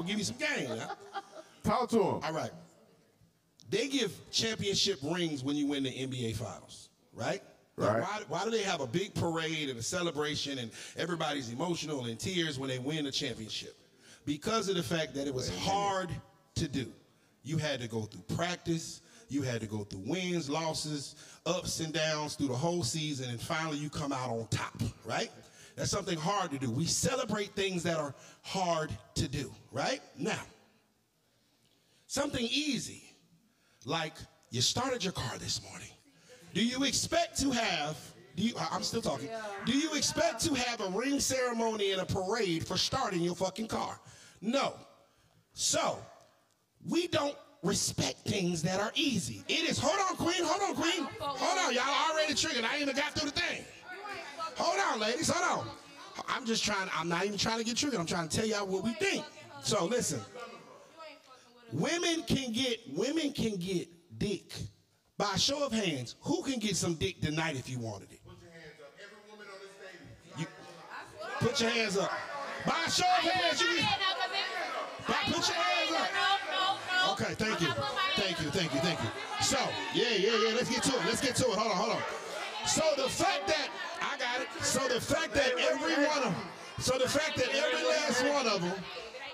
We'll give you some game. Huh? Talk to him. All right. They give championship rings when you win the NBA Finals, right? Now, Right. why, why do they have a big parade and a celebration and everybody's emotional and tears when they win a championship? Because of the fact that it was hard to do. You had to go through practice, you had to go through wins, losses, ups and downs through the whole season, and finally you come out on top, right? That's something hard to do. We celebrate things that are hard to do, right? Now, something easy, like you started your car this morning. Do you expect to have, do you, I'm still talking, do you expect to have a ring ceremony and a parade for starting your fucking car? No. So, we don't respect things that are easy. It is, hold on, Queen, hold on, Queen. Hold on, y'all already triggered. I ain't even got through the thing. Hold on, ladies, hold on. I'm just trying, I'm not even trying to get triggered. I'm trying to tell y'all what we think. So listen, women can get, women can get dick. By a show of hands, who can get some dick tonight if you wanted it? Put your hands up. Every woman on this stage. You- put your hands up. By a show of hands, you can. But put your hands up. Okay, thank you. Thank you, thank you, thank you. So, yeah, yeah, yeah, let's get to it. Let's get to it. Hold on, hold on. So the fact that, I got it. So the fact that every one of them, so the fact that every last one of them,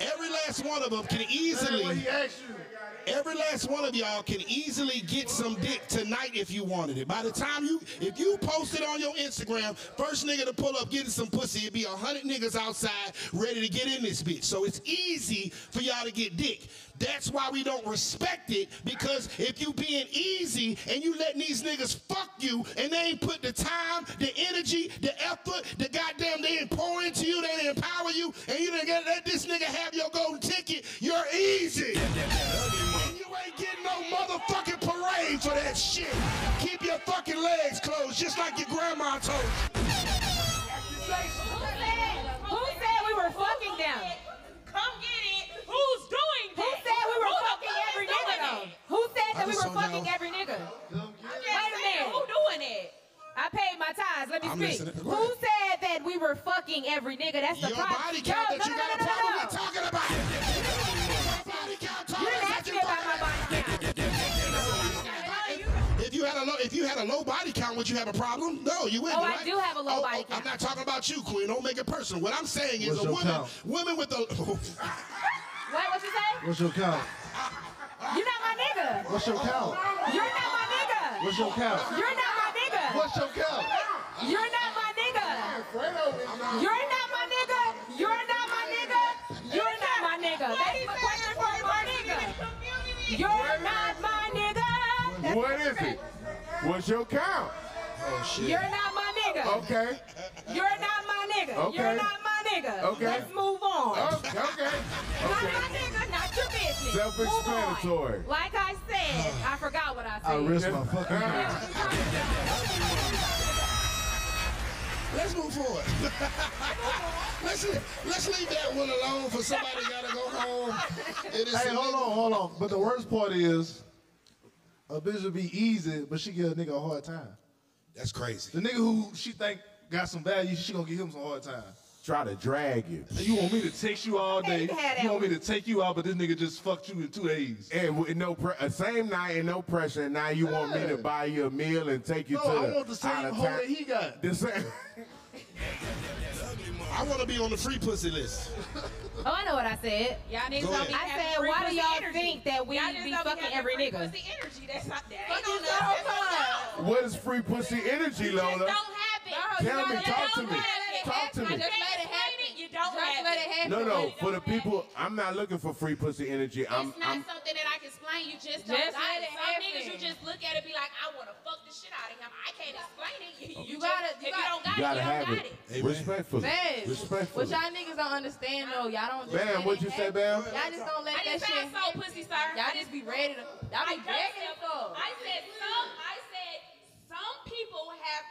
every last one of them can easily, every last one of y'all can easily get some dick tonight if you wanted it. By the time you, if you post it on your Instagram, first nigga to pull up getting some pussy, it'd be a hundred niggas outside ready to get in this bitch. So it's easy for y'all to get dick. That's why we don't respect it because if you being easy and you letting these niggas fuck you and they ain't put the time, the energy, the effort, the goddamn legs just like your grandma told you. Who said who said we were fucking them? Come get it. Who's doing Who that? said we were Who fucking every is nigga though? Who said I that we were fucking know. every nigga? Wait a minute. Who doing it? I paid my tithes. Let me I'm speak. Who said that we were fucking every nigga? That's the Your problem. body count no, that no, you no, got a no, no, problem no. with talking about. Your had a low, if you had a low body count, would you have a problem? No, you wouldn't. Oh, I right? do have a low Oh, body oh, I'm not talking about you, Queen. Don't make it personal. What I'm saying is What's a woman, count? women with a. What? What you say? What's your count? You're not my nigga. What's your count? You're not my nigga. What's your count? You're not my nigga. What's your count? You're not my nigga. You're not my nigga. You're not my nigga. You're not my nigga. That's my question for my nigga. You're not my nigga. That's What the is question. it? What's your count? Oh shit. You're not my nigga. Okay. You're not my nigga. Okay. You're not my nigga. Okay. Let's move on. Okay. Okay. Not my nigga, not your business. Self-explanatory. Move on. Like I said, I forgot what I said. I risk my fucking life. Let's move forward. let's let's leave that one alone for somebody gotta go home. It is Hey, hold on, hold on. But the worst part is, a bitch will be easy, but she give a nigga a hard time. That's crazy. The nigga who she think got some value, she gonna give him some hard time. Try to drag you. You want me to text you all day? you had that You want me to take you out, but this nigga just fucked you in two days. And with no pre- uh, same night and no pressure. And now you want me to buy you a meal and take you No, to I the want the same out of hoe town- that he got. The same. I want to be on the free pussy list. Oh, I know what I said. Y'all niggas Go don't ahead. be I said, free why do y'all energy. think that we Y'all be fucking having every free nigga? Pussy energy. That's not that. Fuck ain't you, enough. girl, That's. What is free pussy energy, You just Lola? don't have it. Tell You me, talk to me. Talk to me. Just let it happen. You don't Just have let it. it happen. No, no. For the don't people, I'm not looking for free pussy energy. I'm, it's not I'm. something that I can explain. You just don't Just got let it. it Some happen. niggas, you just look at it, be like, I want to fuck the shit out of him. I can't explain it. You, you, You gotta- if you you gotta- don't got You gotta it, you have don't got it. it. Amen. Respectfully. Bam. Respectfully. What y'all niggas don't understand though, y'all don't. Just Bam, let what it you say. Bam? Y'all just don't let I that didn't I shit. sold pussy, sir. Y'all just be ready to. Y'all I be don't begging for. I said some. I said some people have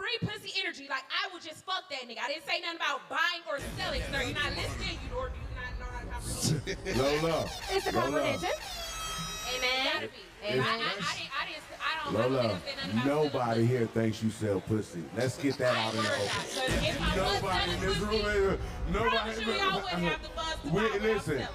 free pussy energy. Like I would just fuck that nigga. I didn't say nothing about buying or selling, sir. You're not listening. You or do you not know how to comprehend? Lola. It's a Lola. Amen. Gotta. I, I, I, I. I don't. Lola, don't say nothing about nobody here thinks you sell pussy. Let's get that out in the open. If I was Nobody in this room, nobody. y'all have the We, listen,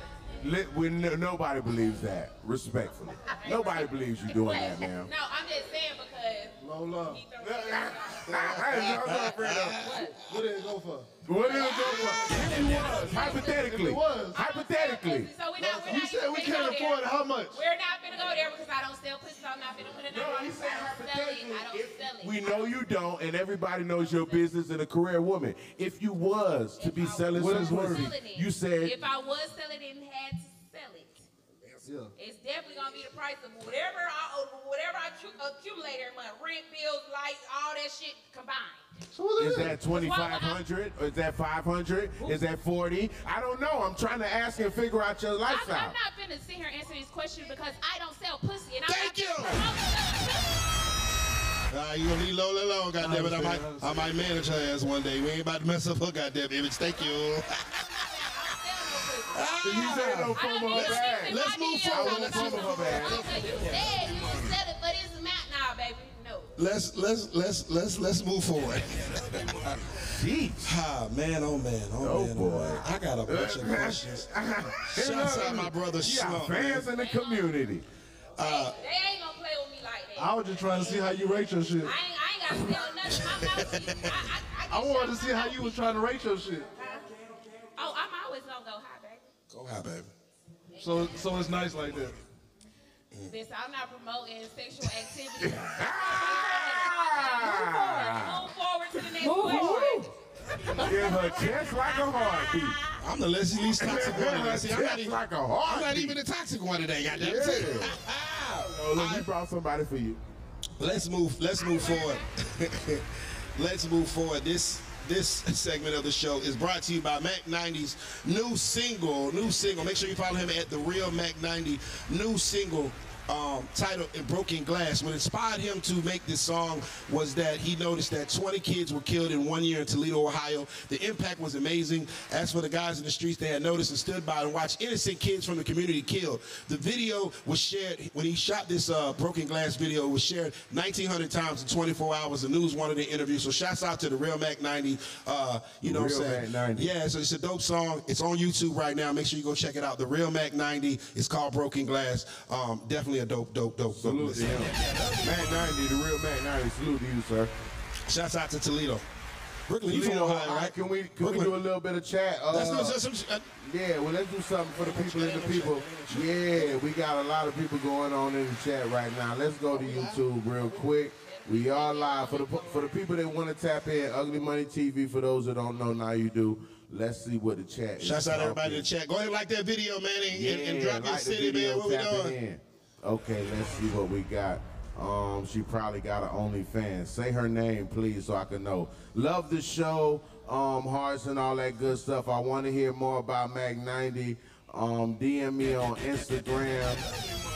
li- we, no, nobody believes that. Respectfully, nobody believes you doing that, ma'am. No, I'm just saying because Lola, he throws it out. Hey, no, no, Fredo. what did it go for? What it go for? If it was, hypothetically, it was. hypothetically. So we not, we're You not said we can't go there. afford. How much? We're not gonna go there because I don't sell pussy, so I'm not gonna put it No, on. he said I don't sell it. hypothetically. I don't if- sell it. We know you don't, and everybody knows your business and a career woman. If you was to be I selling What some is worth? pussy, selling it, you said if I was selling it and had to sell it, Yeah. it's definitely gonna be the price of whatever I whatever I accumulate every month, rent, bills, lights, all that shit combined. So what Is is that 2500 or is that 500? Is that 40? I don't know. I'm trying to ask and figure out your I'm, lifestyle. I'm not finna sit here and answer these questions because I don't sell pussy and I'm Thank not you. finna promote selling pussy. Uh, you gonna leave Lola alone, goddamn it. I might, I might manage her ass one day. We ain't about to mess up her goddamn image. Thank you. He said no I from don't her need bag. Let's move forward. Let's some of Let's let's let's let's let's move forward. Jeez. Ah man, oh man, oh, Oh, man, boy. man. I got a bunch of questions. Shouts out my brother You got Slump. fans in the community. they ain't gonna play with me like that. I was just trying to see how you rate your shit. I ain't, I ain't gotta sell nothing. My mouth, I, I, I, I wanted to see how you was trying to rate your shit. Oh, I'm always gonna go high, baby. Go high, baby. So so it's nice like that. Listen, I'm not promoting sexual activity. Move forward to the next Move question. forward. Give her chest like a heartbeat. I'm the less least toxic one today. See, I'm not even, like a I'm not even the toxic one today. Goddamn Yeah. it. Oh, look, we brought somebody for you. Let's move. Let's move forward. let's move forward. This this segment of the show is brought to you by Mac 90's new single. New single. Make sure you follow him at the Real Mac 90. New single. Um, titled "In Broken Glass." What inspired him to make this song was that he noticed that 20 kids were killed in one year in Toledo, Ohio. The impact was amazing. As for the guys in the streets, they had noticed and stood by and watched innocent kids from the community killed. The video was shared when he shot this uh, Broken Glass video. It was shared 1,900 times in 24 hours. The news wanted an interview. So shouts out to the Real Mac 90. Uh, you know what I'm saying? Mac 90. Yeah, so it's a dope song. It's on YouTube right now. Make sure you go check it out. The Real Mac 90. It's called Broken Glass. Um, definitely a dope, dope, dope, dope Salute to him. Mac 90, the real Mac 90. Salute to you, sir. Shouts out to Toledo. Brooklyn, you Toledo, from Ohio, right? Can we can we do a little bit of chat? Uh, Let's do some. uh, Yeah, well, let's do something for the people in the people. Yeah, we got a lot of people going on in the chat right now. Let's go to YouTube real quick. We are live for the for the people that want to tap in. Ugly Money TV. For those that don't know, now you do. Let's see what the chat. is Shouts out everybody in the chat. Go ahead and like that video, man, and, Yeah, and, and drop your like the city, video, man. What we doing? in. Okay, let's see what we got. Um, she probably got an OnlyFans. Say her name, please, so I can know. Love the show, um, hearts and all that good stuff. I want to hear more about Mac 90. Um, DM me on Instagram.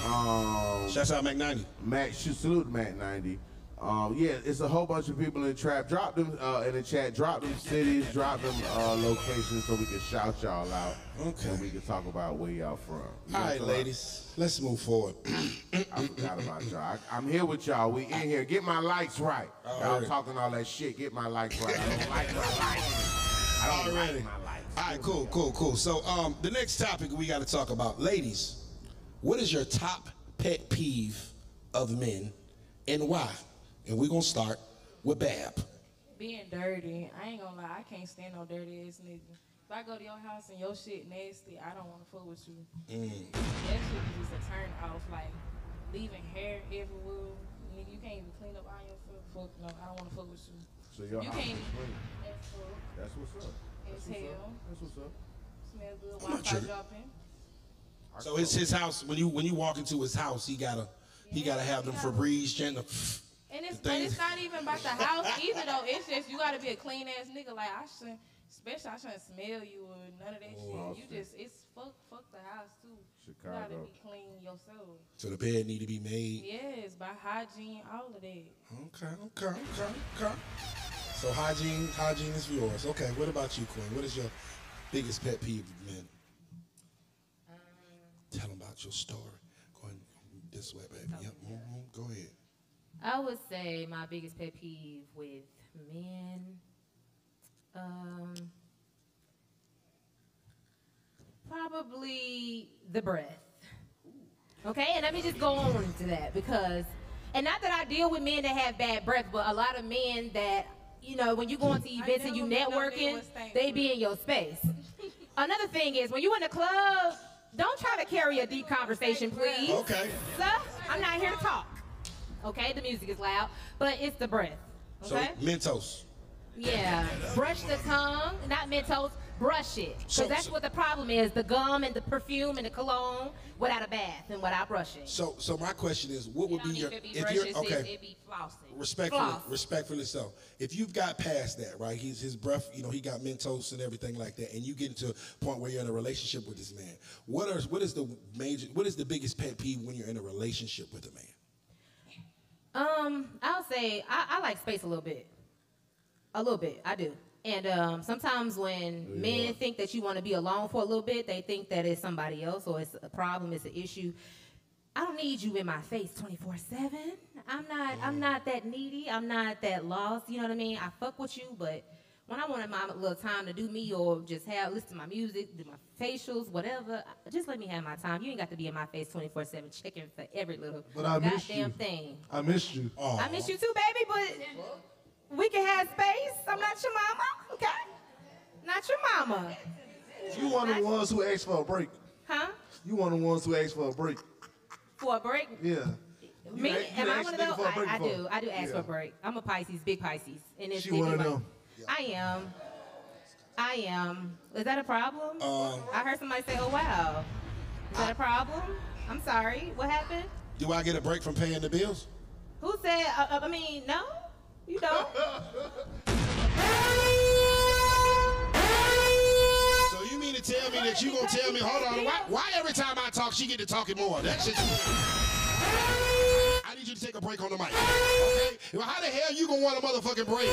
Um, Shouts out Mac 90. Mac, should salute Mac 90. Um, yeah, it's a whole bunch of people in the trap. Drop them uh, in the chat. Drop them cities. Drop them uh, locations so we can shout y'all out. Okay. And we can talk about where y'all from. You All right, ladies, let's move forward. I forgot about y'all. I, I'm here with y'all. We in here. Get my likes right. Y'all Alright. talking all that shit. Get my likes right. I don't like my likes. I don't Already. like my likes. All right, cool, cool, cool. So, um, the next topic we got to talk about, ladies. What is your top pet peeve of men, and why? And we're gonna start with Bab. Being dirty, I ain't gonna lie, I can't stand no dirty ass nigga. If I go to your house and your shit nasty, I don't wanna fuck with you. Mm. That shit is just a turn off, like leaving hair everywhere. Nigga, you can't even clean up on yourself. Fuck no, I don't wanna fuck with you. So your You house can't- is clean. That's fuck. That's what's up. As That's what's hell. up. That's what's up. Smell good. Wi-Fi tripping. dropping. So his his house when you when you walk into his house, he gotta he gotta have them Febreze chanting. And it's The but it's not even about the house either though. It's just you gotta be a clean ass nigga. Like I shouldn't especially I shouldn't smell you or none of that Oh, shit. You just it's fuck fuck the house too. You gotta be clean yourself. So the bed need to be made. Yes, by hygiene, all of that. Okay, okay, okay, okay. So hygiene, hygiene is yours. Okay, what about you, Queen? What is your biggest pet peeve of men? Tell them about your story. Go ahead, this way, baby. Yep. mhm, Go ahead. I would say my biggest pet peeve with men, um, Probably the breath. Okay, and let me just go on to that because, and not that I deal with men that have bad breath, but a lot of men that, you know, when you go into events and you never met no nigga networking, they be in your space. Another thing is when you in the club, don't try to carry a deep conversation, please. Okay. Sir, I'm not here to talk. Okay, the music is loud, but it's the breath. So Okay. Mentos. Yeah, brush the tongue, not Mentos. Brush it, because So- that's so- what the problem is: the gum and the perfume and the cologne without a bath and without brushing. So so my question is, what would be your be if brushing, you're okay? It be flossing. Respectfully, Floss. respectfully so. If you've got past that, right? He's his breath, you know, he got Mentos and everything like that, and you get into a point where you're in a relationship with this man. What are what is the major what is the biggest pet peeve when you're in a relationship with a man? Um, I'll say I, I like space a little bit. A little bit, I do. And um, sometimes when men think that you want to be alone for a little bit, they think that it's somebody else or it's a problem, it's an issue. I don't need you in my face 24 7. I'm not I'm not that needy. I'm not that lost. You know what I mean? I fuck with you, but when I wanted my little time to do me or just have listen to my music, do my facials, whatever, just let me have my time. You ain't got to be in my face 24 7 checking for every little But I miss goddamn you. thing. I missed you. Oh, I miss you too, baby, but we can have space. I'm not your mama, okay? Not your mama, You one of the ones who asked for a break. huh? You one of the ones who asked for a break. For a break? Yeah. Me? a- Am I one of those? for a break I, I do. I do ask for a break. I'm a Pisces, big Pisces. And it's She one of them. I am. I am. Is that a problem? Um, I heard somebody say, oh, wow. Is that a problem? I'm sorry. What happened? Do I get a break from paying the bills? Who said, uh, uh, I mean, no, you don't. So you mean to tell me that you gonna tell me, hold on, why, why every time I talk, she get to talking more? That's just. You to take a break on the mic. Okay? Well, how the hell you gonna want a motherfucking break,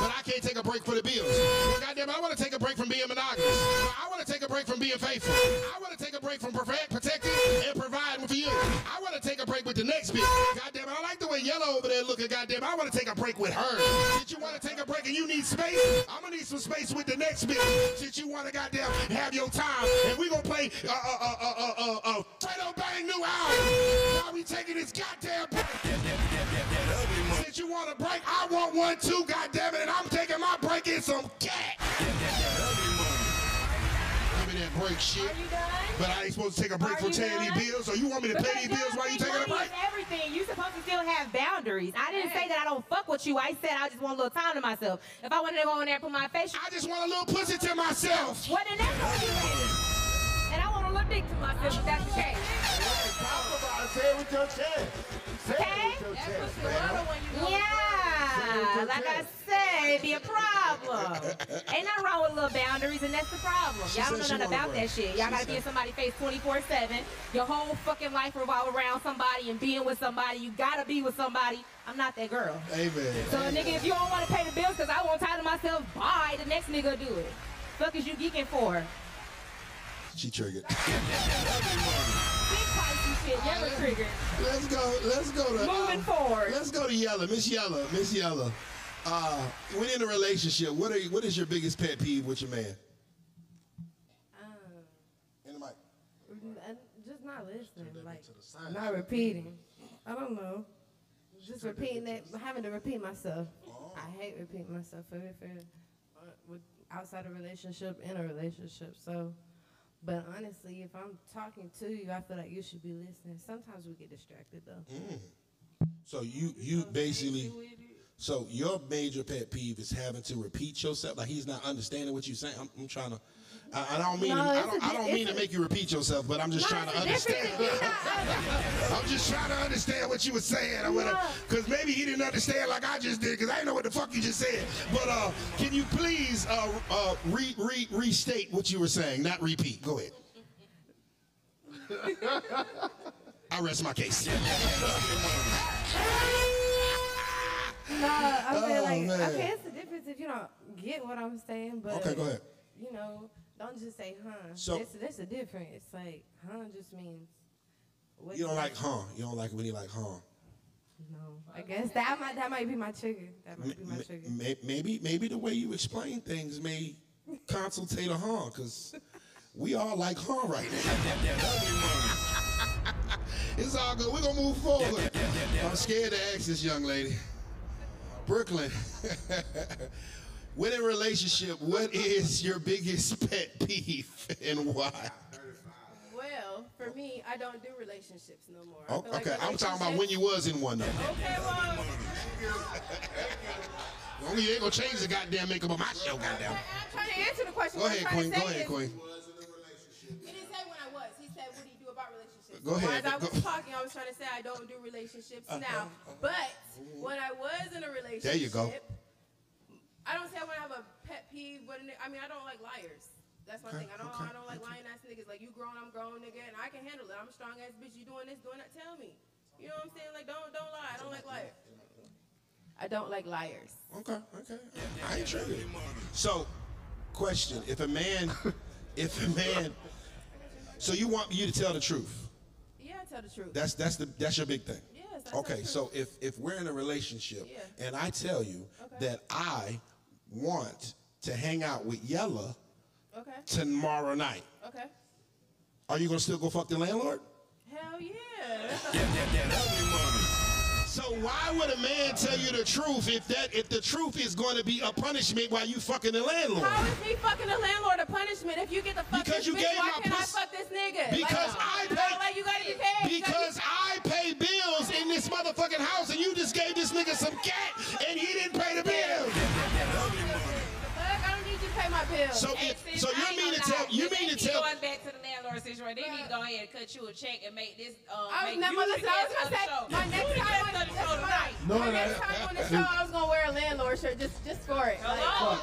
but I can't take a break for the bills? Well, goddamn, I want to take a break from being monogamous. Well, I want to take a break from being faithful. I want to take a break from protect, protecting and providing for you. I want to take a break with the next bitch. Goddamn, I like the way Yellow over there looking. Goddamn, I want to take a break with her. Did you want to take a break and you need space? I'm gonna need some space with the next bitch. Since you want to goddamn have your time, and we gonna play uh uh uh uh uh uh, Fredo Bang new album. While we taking this goddamn break. Since you want a break, I want one too, goddamn it, and I'm taking my break in some cat. Give me that break shit. Are you done? But I ain't supposed to take a break Are you paying these bills, so you want me to pay these bills while you taking a break? everything. You supposed to still have boundaries. I didn't say that I don't fuck with you. I said I just want a little time to myself. If I wanted to go in there and put my face, I just want a little pussy to myself. well then that's what you. And I want a little dick to myself if that's the case. Talk about it. Say it with your chest. Okay? it with your That chest, pussy man. water when you go Yeah, like I said, it'd be a problem. Ain't nothing wrong with little boundaries, and that's the problem. Y'all don't know nothing about that shit. Y'all gotta be in somebody's face 24-7. Your whole fucking life revolve around somebody and being with somebody. You gotta be with somebody. I'm not that girl. Amen. So nigga, if you don't want to pay the bills because I won't tie to myself, bye. The next nigga do it. Fuck is you geeking for? She triggered. Big Pisces shit, triggered. Let's go. Let's go to. Moving um, forward. Let's go to Yella, Miss Yella, Miss Yella. Uh, when in a relationship, what are you, what is your biggest pet peeve with your man? Um, In the mic. Uh, Just not listening, like not repeating. I don't know. Just repeating that, having to repeat myself. I hate repeating myself for for uh, outside a relationship, in a relationship. So, but honestly, if I'm talking to you, I feel like you should be listening. Sometimes we get distracted though. Mm. So you you basically. So your major pet peeve is having to repeat yourself, like he's not understanding what you're saying. I'm, I'm trying to. I, I don't mean. No, to, I don't. I don't mean to make you repeat yourself, but I'm just trying to No, it's a understand. difference if you're I'm just trying to understand what you were saying or whatever. Because maybe he didn't understand like I just did, because I didn't know what the fuck you just said. But uh, can you please uh, uh, re, re, restate what you were saying, not repeat? Go ahead. I rest my case. No, I feel Oh, like man. okay, it's the difference if you don't get what I'm saying, but Okay, go ahead. You know, don't just say huh. So- there's a difference. It's like huh just means. What You don't like huh? You don't like when you like huh? No, I guess that might that might be my trigger. That might be my trigger. Maybe maybe the way you explain things may consultate a huh, because we all like huh right now. it's all good. We're gonna move forward. I'm scared to ask this young lady. Brooklyn, when in relationship, what is your biggest pet peeve and why? Well, for me, I don't do relationships no more. Oh, feel like okay, I'm talking about when you was in one though. Okay, well, Well, you ain't gonna change the goddamn makeup of my show, goddamn. I'm trying to answer the question. Go ahead, Queen. Go ahead, Queen. He didn't say when I was. He said, "What do you do about relationships?" Go ahead, As I go- was talking, I was trying to say I don't do relationships uh-huh. now. Uh-huh. But when I was in a relationship, There you go. I don't say I want to have a pet peeve. But I mean, I don't like liars. That's my thing. I don't. I don't like lying ass niggas. Like you grown, I'm grown, nigga, and I can handle it. I'm a strong ass bitch. You doing this, doing that? Tell me. You know what I'm saying? Like don't don't lie. I don't like liars. I don't like liars. Okay, okay. I ain't tripping. So, question: If a man, if a man, so you want you to tell the truth? Yeah, I tell the truth. That's that's the that's your big thing. Yes, Okay, so if if we're in a relationship Yeah. and I tell you Okay. that I want to hang out with Yella okay. tomorrow night, Okay. are you gonna still go fuck the landlord? Hell yeah. So why would a man tell you the truth if that if the truth is going to be a punishment while you fucking the landlord? How is me fucking the landlord a punishment if you get the fuck Because this you bitch, gave why my can't puss- I fuck this nigga? Because like, I pay- like you gotta get paid. Because get- I pay bills in this motherfucking house and you just gave this nigga some cat and he didn't pay the bill. My bills. So Hey, sis, so you mean to tell you mean to tell going back to the landlord situation. They need to go ahead and cut you a check and make this. Um, I was never listen. I was gonna of say my next time on the show tonight. No, my no, next time on the show, I was gonna wear a landlord shirt just just for it. Hello.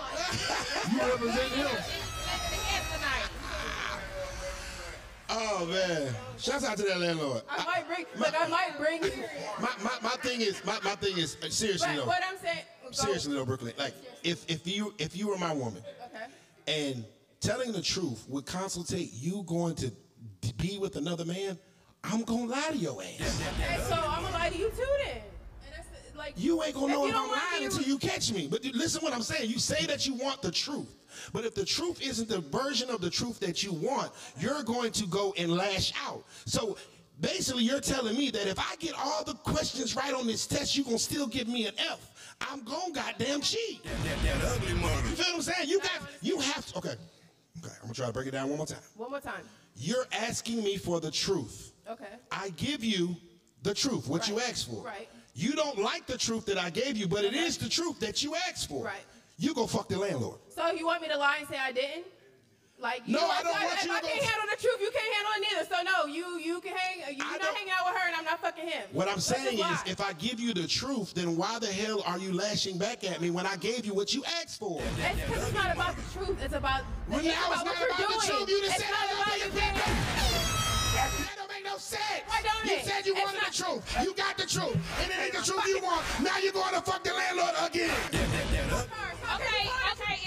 You represent him. The guest tonight. Oh man. Shouts out to that landlord. I might bring, look, I might bring. My, my, my thing is my, my thing is seriously But though. what I'm saying, Seriously though, Brooklyn. Like if if you if you were my woman Okay. And telling the truth would consultate you going to be with another man, I'm gonna lie to your ass. Okay, so I'm gonna lie to you too then. And that's the- like You ain't gonna know if I'm lying until you catch me. But listen what I'm saying. You say that you want the truth. But if the truth isn't the version of the truth that you want, you're going to go and lash out. So basically you're telling me that if I get all the questions right on this test, you're gonna still give me an F. I'm gonna goddamn cheat. that ugly mother You feel what I'm saying? You got you have to okay. Okay, I'm gonna try to break it down one more time. One more time. You're asking me for the truth. Okay. I give you the truth, what you asked for. right. You don't like the truth that I gave you, but it is the truth that you asked for. Right. You go fuck the landlord. So you want me to lie and say I didn't? Like you No, I don't if want if you I to can't go- handle the truth, you can't handle it neither. So no, you you can hang. You, I you're don't- not hanging out with her, and I'm not fucking him. What I'm saying is, if I give you the truth, then why the hell are you lashing back at me when I gave you what you asked for? It's because it's not about the truth. It's about Well, it's now about it's what not you're about the doing. truth. You just it's said not I about don't you think being. That don't make no sense. Why don't you it? said you It's wanted not- the truth. You got the truth. And it ain't the truth you want. Now you're going to fuck the landlord again. Okay, okay.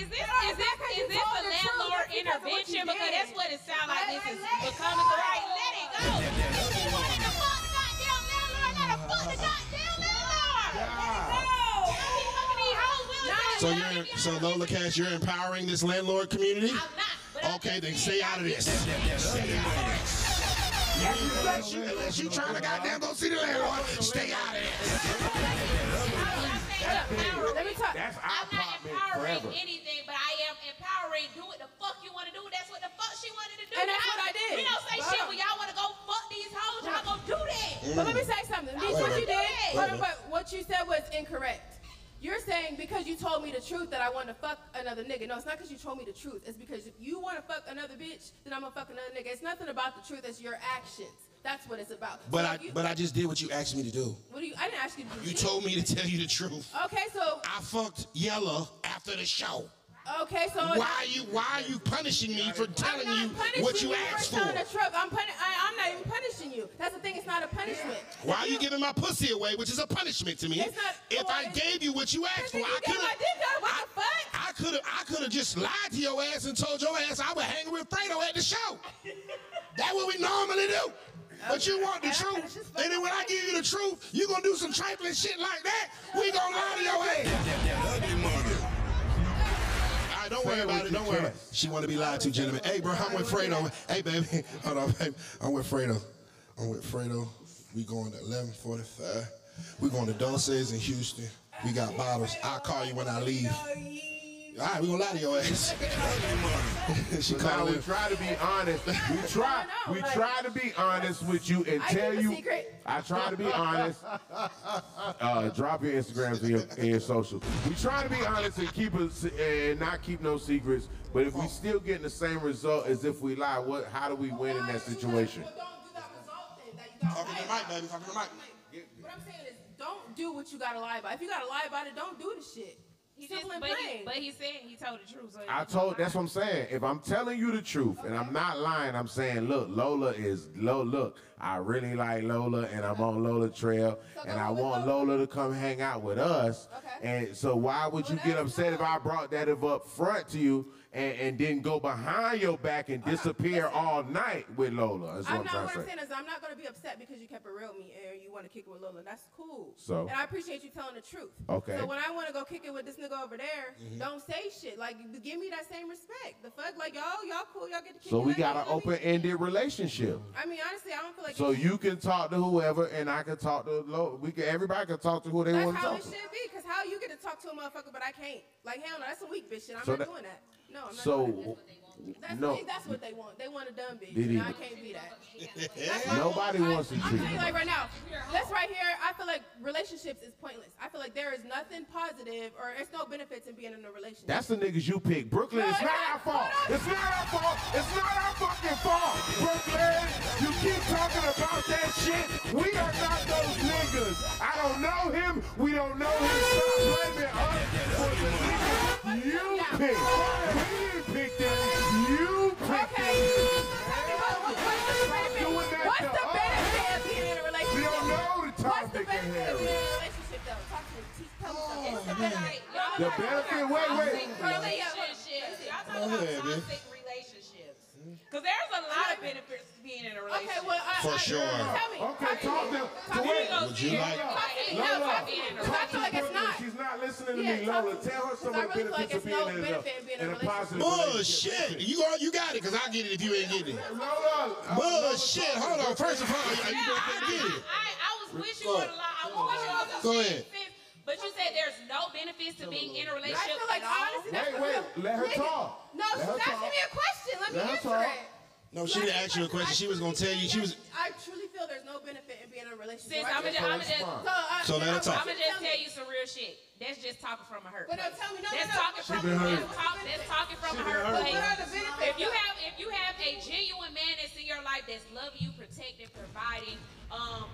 Is this is this is this a landlord intervention? Because that's what it sounds like. This is becoming right. Let it go. You wanted to fuck the goddamn landlord. Let her fuck the goddamn landlord. No. Keep fucking these hoes. We was So doing you're so Lola Cash, you're empowering this landlord community? I'm not. Okay, then stay out of this. Stay out of this. Unless you, unless you trying to goddamn go see the landlord, stay out of this. Let me talk. That's our I'm not empowering forever. anything, but I am empowering. Do what the fuck you want to do. That's what the fuck she wanted to do. And that's what I did. We don't say Hold shit on. when y'all want to go fuck these hoes. Y'all gonna do that. Mm. But let me say something. Niche, what you did, Wait a hold on, but what you said was incorrect. You're saying because you told me the truth that I want to fuck another nigga. No, it's not because you told me the truth. It's because if you want to fuck another bitch, then I'm gonna fuck another nigga. It's nothing about the truth. It's your actions. That's what it's about. But So I you- but I just did what you asked me to do. what do you? I didn't ask you to do. You told me to tell you the truth. Okay, so I fucked Yella after the show. okay, so Why are you why are you punishing me for telling I'm you not punishing what you you asked for telling for? the truth. I'm puni- I, I'm not even punishing you. That's the thing. It's not a punishment. Why are you giving my pussy away, which is a punishment to me? It's not- If I gave you what you asked for, You I could have. What the fuck? I could have I could have just lied to your ass and told your ass I was hanging with Fredo at the show. That's what we normally do. But you want the truth. it's just fucking And then when I give you the truth, you gonna do some trifling shit like that, we gonna lie to your ass. All right, Don't worry about it. Don't worry. about it. She want to be lied to, gentlemen. Hey, bro, I'm with Fredo. Hey, baby. Hold on, baby. I'm with Fredo. I'm with Fredo. We going to 11:45. We going to Dulce's in Houston. We got bottles. I'll call you when I leave. All right, we gonna lie to your ass. she So now we try to be honest. We try. I know, We like- try to be honest with you and I tell you. secret. I try to be honest. Uh, drop your Instagrams and your, and your socials. We try to be honest and keep us and not keep no secrets. But if we still getting the same result as if we lie, what? How do we win in that situation? Well, don't do that result then that you got Talking to the mic, baby. Talking to the mic. What I'm saying is, don't do what you gotta lie about. If you gotta lie about it, don't do the shit. He Simple just, and but, he, but he said he told the truth. So I told. That's what I'm saying. If I'm telling you the truth and I'm not lying, I'm saying, look, Lola is low. Look, I really like Lola, and I'm on Lola Trail, and I want Lola to come hang out with us. Okay. And so, why would you get upset if I brought that up front to you and, and didn't go behind your back and disappear all night with Lola? That's I'm I'm, not. What I'm say. saying is, I'm not gonna be upset because you kept it real with me and you want to kick it with Lola. That's cool. So? And I appreciate you telling the truth. Okay. So when I want to go kick it with this nigga over there, Mm-hmm. don't say shit. Like, give me that same respect. The fuck, like y'all, y'all cool. Y'all get to kick So we got an open-ended relationship. I mean, honestly, I don't feel like. So you can talk to whoever, and I can talk to Lola. We can. Everybody can talk to who they want to talk to. That's how it to. should be. Cause how you get to talk to a motherfucker, but I can't. Like hell no, that's some weak bitch shit. I'm So not that- doing that. No, I'm not. So doing that. That's, no. what, that's what they want. They want a dumb bitch. Did he- and I can't be that. That's why- Nobody I, wants to I'm treat telling you you. like right now. This right here, I feel like relationships is pointless. I feel like there is nothing positive or there's no benefits in being in a relationship. That's the niggas you pick. Brooklyn, No, it's it's not not. our fault. It's not our fault. It's not our fucking fault. Brooklyn, you keep talking about that shit. We are not those niggas. I don't know him. We don't know him. Stop blaming us for the niggas you pick. We didn't pick them. You picked Okay. them. Tell me what, what, what's the benefit? Doing that What's to the us. benefit of being in a We relationship? don't know the What's the topic in benefit of here. being in a relationship though? Talk to me. Teach- Tell me something. Oh, the benefit? The benefit, about wait, wait. toxic relationships. Y'all talking Go about ahead, man. toxic relationships. Because there's a lot of benefits to being in a Okay, well, I, For I, sure. Tell me. Okay, talk to Talk to wait. Would you like- Talk to me. No, Lola, talk to me. 'cause I feel like it's Brooklyn. not. She's not listening to me, Lola. Tell her some Because of I the really feel like benefits of being in a, benefit in being in in a a positive Bullshit. relationship. You are, you got it, cause I get it if you ain't getting it. Lola, Bullshit. Hold on. First of all, you Yeah, both I, get it. I, I was with you Go on a lot. I was with you on some Go ahead. But you said there's no benefits to being in a relationship feel like at all. honestly, that's Wait, wait, let her talk. No, Let she's her asking talk. me a question. Let me Let her answer talk. it. No, she didn't ask you a question. She was gonna tell you. She was. I truly feel there's no benefit in being in a relationship. Sis, I I'm just- gonna just. I'm So, I, So let her talk. gonna just tell you some real shit. That's just talking from a hurt. But no, tell me, no, That's no, no. talking from been hurt. that's, talk, that's talking from a hurt But place. what are the benefits? If you have if you have a genuine man that's in your life that's loving you, protecting, providing, um,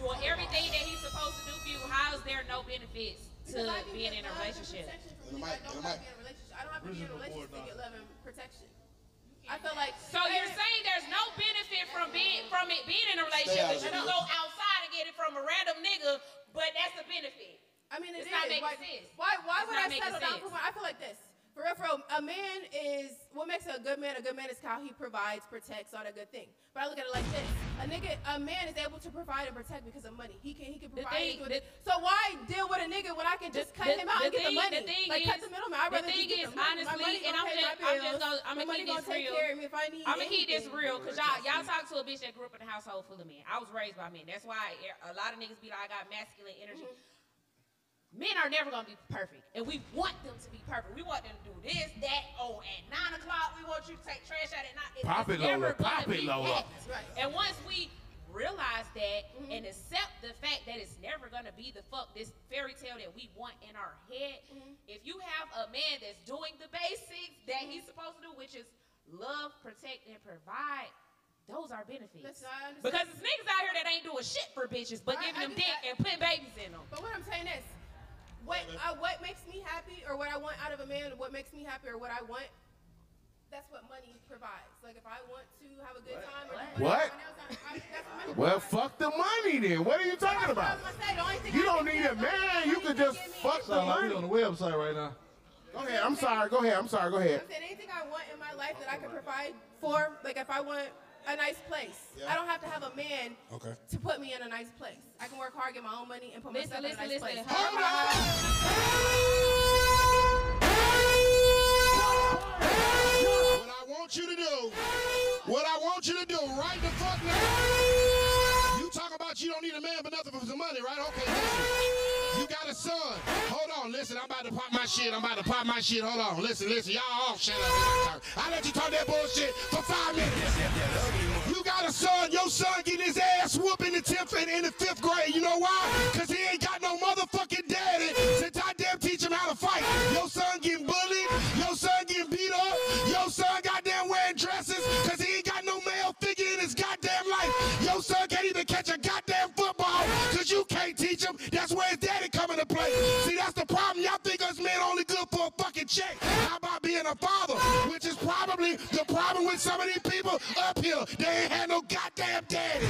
doing everything that he's supposed to do for you, how is there no benefits to being in a relationship? protection from In the niggas mic, that don't in the have to mic. be in a relationship. I don't have to be in a relationship to get love and protection. I feel like So you're saying there's no benefit from being from it being in a relationship, out but you it. can go outside and get it from a random nigga, but that's a benefit. I mean, it It's not is. making Why, sense. why, why It's would I settle down for one? I feel like this. For real, for real, a man is what makes a good man. A good man is how he provides, protects, all that good thing. But I look at it like this: a nigga, a man is able to provide and protect because of money. He can, he can provide. thing- the- so why deal with a nigga when I can just cut The- him out and get the money? The thing like is, cut the middleman. I'd the thing is, honestly, and I'm just, I'm just gonna, I'm gonna keep this real. care of me if I need. I'm gonna keep this real, cause y'all, y'all talk to a bitch that grew up in a household full of men. I was raised by men. That's why a lot of niggas be like, I got masculine energy. Mm-hmm. Men are never gonna be perfect, and we want them to be perfect. We want them to do this, that. Oh, at nine o'clock, we want you to take trash out at night. It's Pop it, never Lola. Pop it, be Lola. Right. And once we realize that Mm-hmm. and accept the fact that it's never gonna be the fuck this fairy tale that we want in our head, Mm-hmm. if you have a man that's doing the basics that he's supposed to do, which is love, protect, and provide. Those are benefits. Listen, because it's niggas out here that ain't doing shit for bitches, but I- giving I them get dick that. and putting babies in them. But what I'm saying is, what uh, what makes me happy, or what I want out of a man, what makes me happy, or what I want, that's what money provides. Like if I want to have a good time, or do What? else, I- I- that's what money Well, provides. fuck the money then. What are you talking That's what I about? say. The only thing You I don't need give- a man. thing You could can just fuck is- the Sound money. on the website right now. Go ahead. I'm sorry. Go ahead. I'm sorry. Go ahead. I'm saying anything I want in my life that I can provide for, like if I want a nice place, Yeah. I don't have to have a man Okay. to put me in a nice place. I can work hard, get my own money, and put Listen, myself in a listen, nice listen. place. Hold Hold on. want you to do, what I want you to do right the fuck now. You talk about you don't need a man for nothing for some money, right? Okay, listen. I'm about to pop my shit. I'm about to pop my shit. Hold on, listen, listen. Y'all off. shut up. I let you talk that bullshit for five minutes. You got a son. Your son getting his ass whooped in the 10th and in the 5th grade. You know why? Because he ain't got no motherfucking daddy to goddamn teach him how to fight. Your son getting bullied. Your son getting beat up. Your son goddamn wearing dresses because he ain't got no male figure in his goddamn life. Your son can't even catch a goddamn football because you can't teach him. Come into play. See, that's the problem. Y'all think us men only good for a fucking check. How about being a father? Which is probably the problem with some of these people up here. They ain't had no goddamn daddy.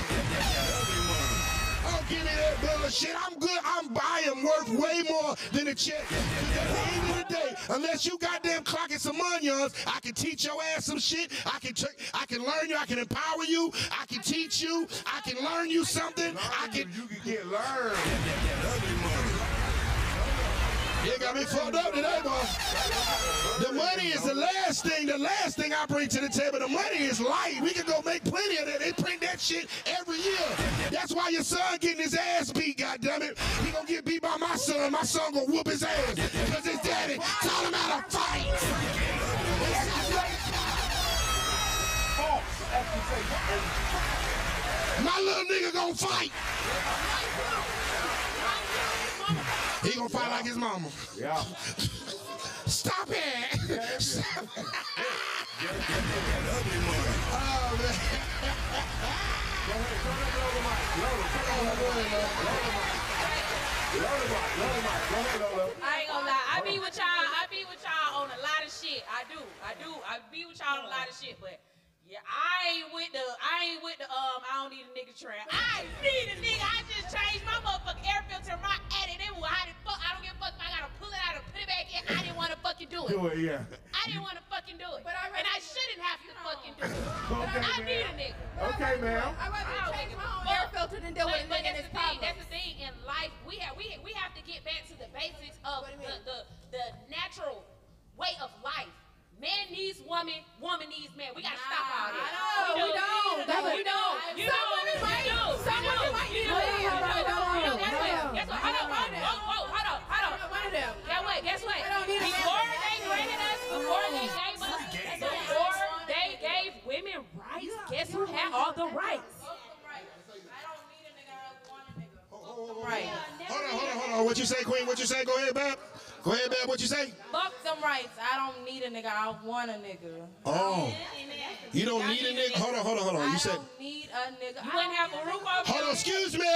Oh, give me that bullshit. I'm good. I'm I am worth way more than a check. 'Cause At the end of the day, unless you goddamn clocking some onions, I can teach your ass some shit. I can t- I can learn you. I can empower you. I can teach you. I can learn you something. I can. You can get learned. You got me fucked up today, boy. The money is the last thing. The last thing I bring to the table. The money is light. We can go make plenty of that. They print that shit every year. That's why your son getting his ass beat. God damn it. He gonna get beat by my son. My son gonna whoop his ass because his daddy taught him how to fight. My little nigga gonna fight. He gonna fight like his mama. Yeah. Stop it! Stop it. oh, man. I ain't gonna lie. I be with y'all. I be with y'all on a lot of shit. I do. I do. I be with y'all on a lot of shit, but. Yeah, I ain't with the, I ain't with the, um, I don't need a nigga trap. I need a nigga. I just changed my motherfucking air filter, my edit. It was how the fuck. I don't give a fuck if I gotta pull it out and put it back in. I didn't want to fucking do it. Do it, yeah. I didn't want to fucking do it. But I and I shouldn't have to fucking do it. Okay, I ma'am. need a nigga. Okay, ma'am. I'd rather change my own but- air filter than deal with a but, but nigga that's the thing. That's the thing in life. We have we we have to get back to the basics of What do you the, the the natural way of life. Man needs woman, woman needs man. We gotta stop all this. No, we don't. No, We we don't. don't. You Some do. women You might. do. Some You women do. might. You do. Hold on, You do. hold on, You do. hold on, Guess what? hold on. Guess what? Hold on. One of them. Whoa, whoa, hold on, hold on. One of them. Guess what? Guess what? I don't need a man Before for they that. granted us, before they gave us, before they gave women rights, guess who had all the rights? Right. Hold on, hold on, hold on. What you say, Queen? What you say? Go ahead, Bab. Go ahead, Bab. What you say? Fuck them rights. I don't need a nigga. I want a nigga. Oh. You don't need a nigga. Hold on, hold on, hold on. I You said. don't need a nigga. You wouldn't have a roof over Hold on, excuse me.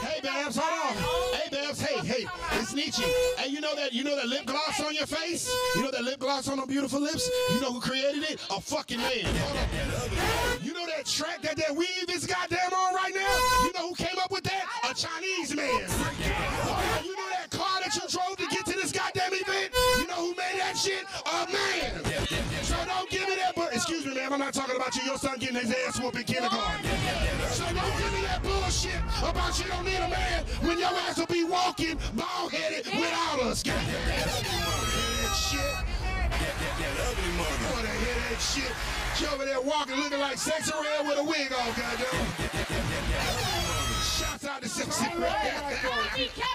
Hey, Babs, hold on. Hey, Babs, hey, hey, it's Niche. Hey, you know that you know that lip gloss on your face? You know that lip gloss on them beautiful lips? You know who created it? A fucking man. Hold on. You know that track that that weave is goddamn on right now? You know who came up with that? A Chinese man. Hold on. You you to get to this goddamn event? You know who made that shit? A man. So don't give me that, but excuse me, ma'am, I'm not talking about you. Your son getting his ass whooped in kindergarten. So don't give me that bullshit about you don't need a man when your ass will be walking bald headed without us. Goddamn. Wanna hear that shit? She over there walking looking like Sexyy Red with a wig on, goddamn. Shouts out to Sexyy Red.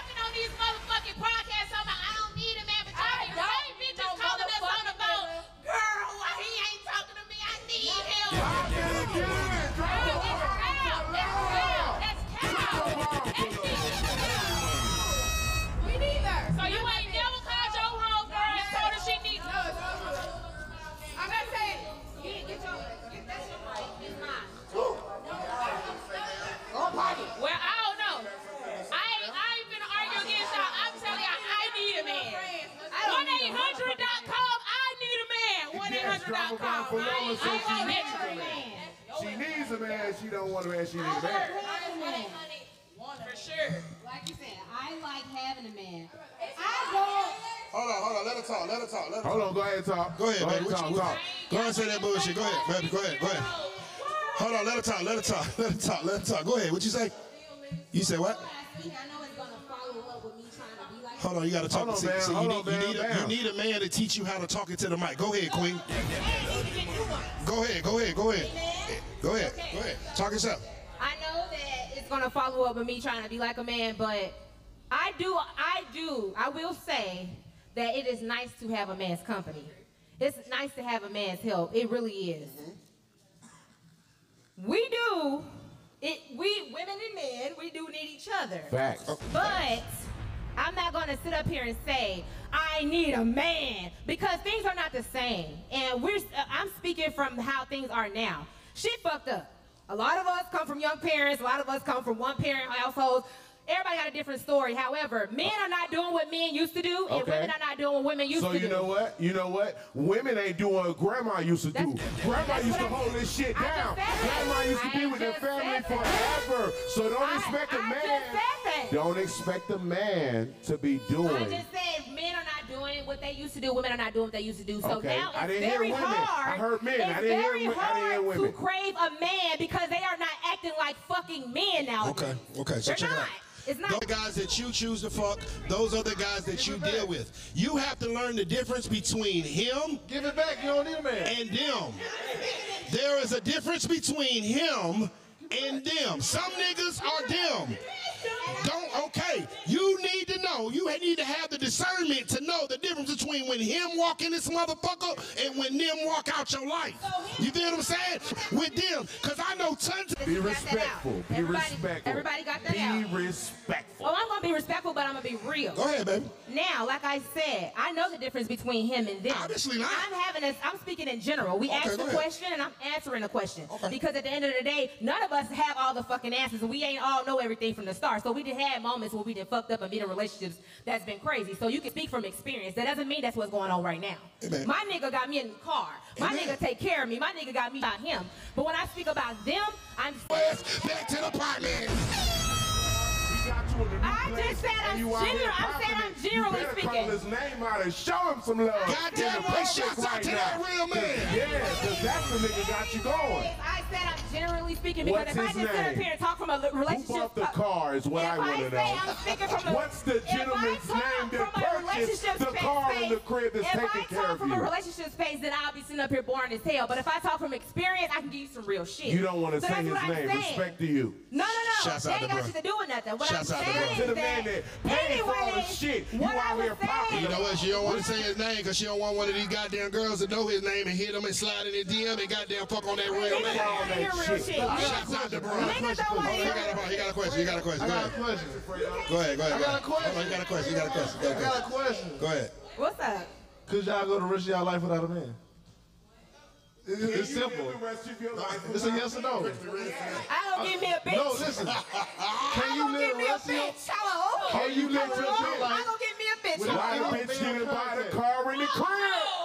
Let talk. Let her talk. Go ahead. What you say? You say what? I think I know it's gonna follow up with me trying to be like Hold on, you gotta talk. Hold on, see, see, you, need, on, you, need a, you need a man to teach you how to talk into the mic. Go ahead, Queen. Go ahead, go ahead, go ahead. Go ahead, go ahead. Talk us up. I know that it's gonna follow up with me trying to be like a man, but I do, I do, I will say that it is nice to have a man's company. It's nice to have a man's help. It really is. Mm-hmm. We do, it. We women and men, we do need each other. Facts. But I'm not going to sit up here and say I need a man because things are not the same. And we're uh, I'm speaking from how things are now. Shit fucked up. A lot of us come from young parents. A lot of us come from one parent households. Everybody got a different story. However, men are not doing what men used to do, and Okay. women are not doing what women used So to do. So you know what? You know what? Women ain't doing what grandma used to do. Grandma used to I- hold this shit down. Grandma used to I be with their family forever. So don't I- expect a I man. just said that. Don't expect a man to be doing. I just said men are not doing what they used to do. Women are not doing what they used to do. So Okay, now it's I didn't hear very women. hard. I heard men. I It's didn't hear very wo- I didn't hear women. to crave a man because they are not acting like fucking men now. Okay, okay. So They're check not. it out. It's not. Those guys that you choose to fuck, those are the guys that you deal with. You have to learn the difference between him Give it back. You don't need a man. and them. There is a difference between him and them. Some niggas are them. Don't okay. You need to know. You need to have the discernment to know the difference between when him walk in this motherfucker and when them walk out your life. You feel what I'm saying? With them, cause I know tons of Be got that out. respectful. Be Everybody- respectful. everybody got that Be out. respectful. Oh, I'm gonna be respectful, but I'm gonna be real. Go ahead, baby. Now, like I said, I know the difference between him and them. Obviously not. I'm having a, I'm speaking in general. We Okay, asked the question and I'm answering the question. Okay. Because at the end of the day, none of us have all the fucking answers and we ain't all know everything from the start. So we did have moments where we did fucked up and been in relationships that's been crazy. So you can speak from experience. That doesn't mean that's what's going on right now. Amen. My nigga got me in the car. My Amen. nigga take care of me. My nigga got me about him. But when I speak about them, I'm back to the apartment. He got you in the new I place, just said I'm you general- I'm saying I'm generally you speaking. call his name out and show him some love. Goddamn in the right, out right to now. that real man. Yeah, because that's the nigga got you going. I said I'm generally speaking because What's if I his just sit up here and talk from a li- Who bought the car is what I want to know. I'm speaking from a, What's the gentleman's talk name that from a purchased relationship the space- car in the crib that's taking care of you? if I care talk from a relationship space, then I'll be sitting up here boring as hell. But if I talk from experience, I can give you some real shit. You don't want to So say his name. Respect to you. No, no, no. Shouts they out ain't got bro. shit to do with nothing. What Shouts I'm out to saying To the man that paid for all the shit. You what out I was here popping saying- You know what? She don't want to say his name because she don't want one of these goddamn girls to know his name and hit him and slide in his DM and goddamn fuck on that real Niggas man. don't want to hear real shit. shit. Shouts out to bro. Niggas don't want to he hear got a, he got a question. He got a question. I Go got a ahead. question. Go ahead. Go ahead. I got a question. Hold on, you got a question. You got a question. You I got a got a question. question. Go ahead. What's up? Could y'all go the rest of y'all life without a man? It- Can It's simple. the rest of your life It's a yes or no. I don't give me a bitch. No, listen. Can I you don't live give the me a rest of your bitch. Hello. Can you live the rest of your I don't give me a bitch. Without Why Hello. the bitch didn't buy the car in the crib?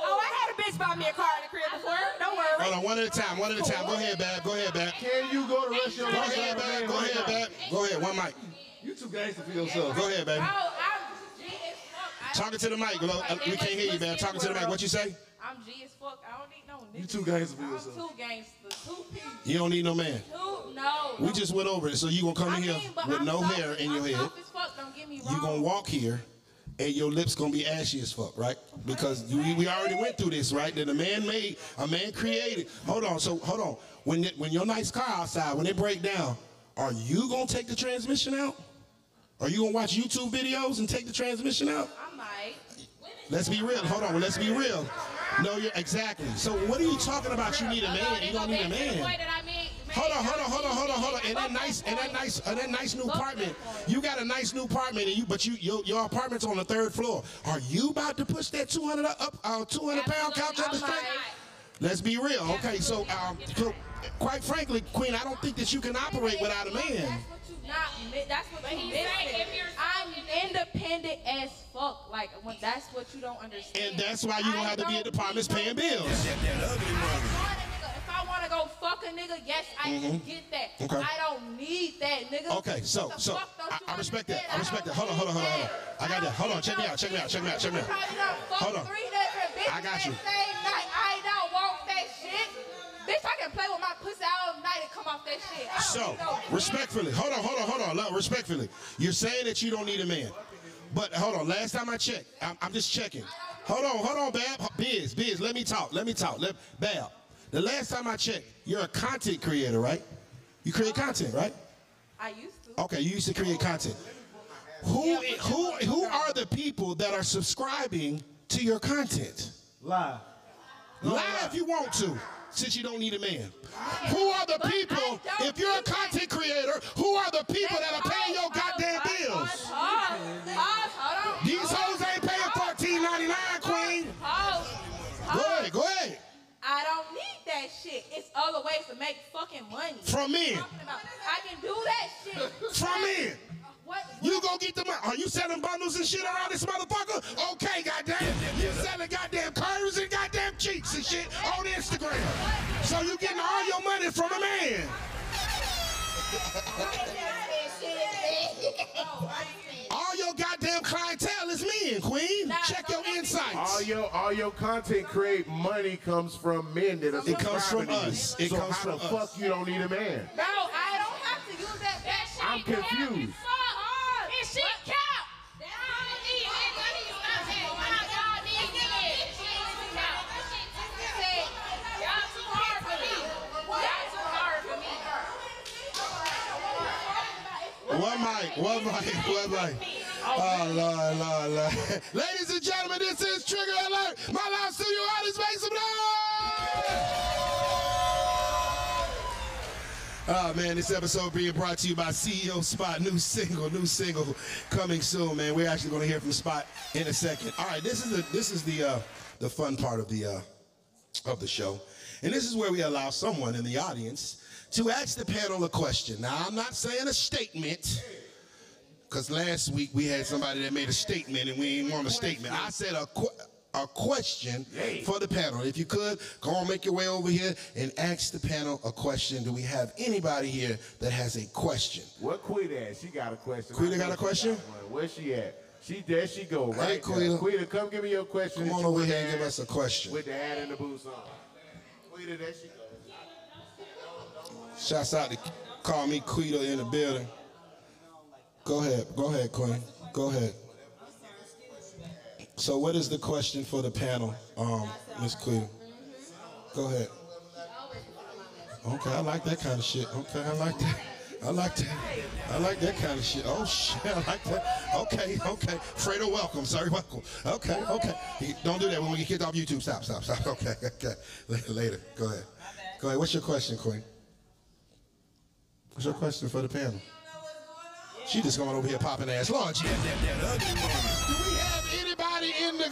Oh, I had a bitch buy me a car in the crib before. Don't worry. Hold on, one at a time. One at a time. Go ahead, Bab. Go ahead, Bab. Can you go the rest of your Go ahead, without Bab. Go ahead, now? Bab. Go ahead. One mic. You too gangster for yourself. Go ahead, baby. Bro, I'm G as fuck. I Talking to the mic. Lo- We can't hear you, man. Talking to the mic. What you say? I'm G as fuck. I don't need no nigga. You too gangster for I'm yourself. too gangster. Two P. You don't need no man. Two, no. We just went over it. So you gonna come I in here mean, but with I'm no soft- hair in your I'm head. soft as fuck. Don't get me wrong. You gonna walk here, and your lips gonna be ashy as fuck, right? Because we, we already went through this, right? That a man made, a man created. Hold on. So hold on. When it, when your nice car outside, when it break down, are you gonna take the transmission out? Are you gonna watch YouTube videos and take the transmission out? I might. Let's be real. Hold on. Let's be real. No, you're exactly. So what are you talking about? You need a man. You don't need a man. Hold on, hold on, hold on, hold on, hold on. In that nice, in that nice, in that nice new apartment. You got a nice new apartment, and you, but you, your, your apartment's on the third floor. Are you about to push that 200 up, uh, 200 pound couch up the street? Let's be real. Okay, so, um, so, quite frankly, Queen, I don't think that you can operate without a man. That's what you not. That's what you he's saying if you're I'm independent as fuck. Like when that's what you don't understand. And that's why you don't have to be at the apartments paying bills. If I want to go fuck a nigga, yes, I can get that. Mm-hmm. Okay. I don't need that, nigga. Okay, so so I, I respect that. I respect that. Hold on, hold on, hold on, hold on. I that. got that. Hold on, check me out, check me out, check me out, check me out. probably done fucked Hold on. three different bitches I got you. that same night. I don't want that shit. Bitch, I can play with my pussy all night and come off that shit. I don't So, need respectfully, hold on, hold on, hold on. Look, respectfully, you're saying that you don't need a man. But hold on, last time I checked, I'm, I'm just checking. Hold on, hold on, Bab. Biz, Biz, let me talk. Let me talk. Let, Bab, the last time I checked, you're a content creator, right? You create content, right? I used to. Okay, you used to create content. Who who who are the people that are subscribing to your content? Lie. Lie if you want to, since you don't need a man. Who are the people, if you're a content creator, who are the people that are paying your goddamn bills? Pause, pause, hold on. These hoes ain't paying fourteen ninety nine, queen. Go ahead, go ahead. I don't need that shit. It's other ways to make fucking money. From men, I can do that shit. from men. What? You go get the money. Are you selling bundles and shit around this motherfucker? Okay, goddamn. You selling goddamn curves and goddamn cheeks and shit on Instagram. So you getting all your money from a man. All your goddamn clientele is men, queen. Check your insights. All your all your content create money comes from men that are It comes from us. It so comes how from the us. fuck you don't need a man? No, I don't have to use that. That shit I'm count. confused. It's so hard. It shit count. That shit need- it need to stop that. Y'all- y'all need to get it. It shit count. Say, Y'all too hard for me. Y'all too hard for me. One mic, one mic, one mic. Oh, Lord, Lord, Lord. Ladies and gentlemen, this is Trigger Alert. My live studio audience, make some noise! Oh, man, this episode being brought to you by CEO Spot. New single, new single coming soon, man. We're actually going to hear from Spot in a second. All right, this is the this is the uh, the fun part of the uh, of the show. And this is where we allow someone in the audience to ask the panel a question. Now, I'm not saying a statement, because last week we had somebody that made a statement and we didn't want a statement. I said a, qu- a question for the panel. If you could, go on, make your way over here and ask the panel a question. Do we have anybody here that has a question? What Quita at? She got a question. Quita got a question? one. Where she at? She there she go, right? Quita. Quita, come give me your question. Come on over here and give us a question. With the ad and the boots on. Quita, there she go. Shouts out to call me Quita in the building. Go ahead, go ahead, Queen. Go ahead. So, what is the question for the panel, um, Miss Quita? Go ahead. Okay, I like that kind of shit. Okay, I like that. I like that. I like that kind of shit. Oh shit, I like that. Okay, okay. Fredo, welcome. Sorry, welcome. Okay, okay. Don't do that when we get kicked off YouTube. Stop, stop, stop. Okay, okay. Later. Go ahead. Go ahead. What's your question, Queen? What's your question for the panel? She just going over here popping ass. Lord, yeah, that, that ugly woman. Do we have anybody in the?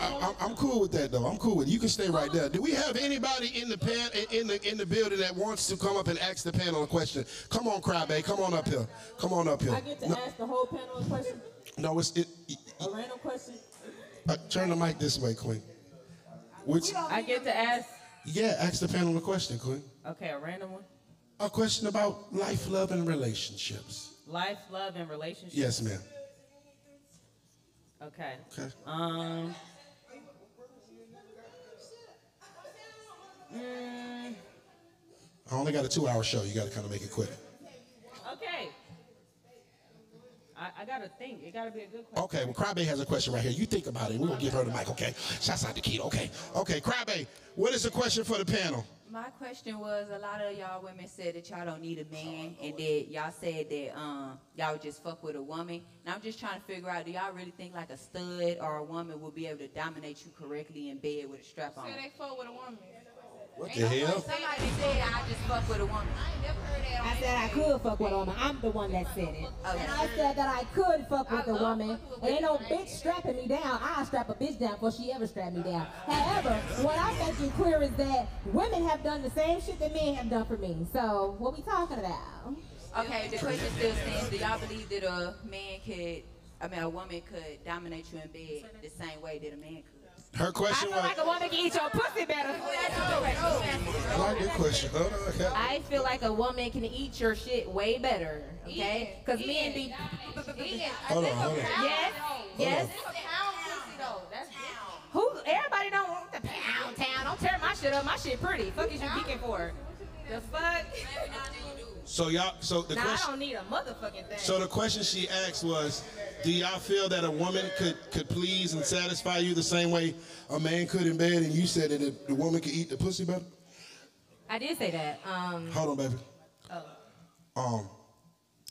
I, I'm, I'm cool with that though. I'm cool with it. You can stay right there. Do we have anybody in the pan in the in the building that wants to come up and ask the panel a question? Come on, Crybaby. Come on up here. Come on up here. I get to No, ask the whole panel a question, no it's it. a random question. Uh, turn the mic this way, Queen. Which? I get to ask, Yeah, ask the panel a question, Queen. Okay, a random one. A question about life, love, and relationships. Life, love, and relationships. Yes, ma'am. Okay. Okay. Um. mm, I only got a two-hour show. You got to kind of make it quick. okay. I, I gotta think. It gotta be a good question. Okay, well, Crybaby has a question right here. You think about it. We're gonna give her the mic, okay? Shouts out to Quita. Okay, okay, Crybaby, what is the question for the panel? My question was a lot of y'all women said that y'all don't need a man and that y'all said that um y'all would just fuck with a woman. And I'm just trying to figure out do y'all really think like a stud or a woman will be able to dominate you correctly in bed with a strap on? Say they fuck with a woman. What the hell? Somebody said I just fuck with a woman. I never heard that. I said I could fuck with a woman. I'm the one that said it. And I said that I could fuck with a woman. fucking with Ain't no bitch strapping me down. I'll strap a bitch down before she ever strap me down. However, what I'm making clear is that women have done the same shit that men have done for me. So what we talking about? Okay, the question still stands. Do y'all believe that a man could I mean a woman could dominate you in bed the same way that a man could? Her question I feel was. like a woman can eat your pussy better. I like your question. Hold on, okay. I feel like a woman can eat your shit way better, okay? Because men be. Hold on, hold on. Yes, yes. It's a pound pussy though. That's different. Who? Everybody don't want the pound town. Don't tear my shit up. My shit pretty. Fuck is you geeking for? The fuck? So y'all, so the I question, don't need a motherfucking thing. so the question she asked was, do y'all feel that a woman could could please and satisfy you the same way a man could in bed? And you said that the, the woman could eat the pussy better. I did say that. Um, Hold on, baby. oh. Um,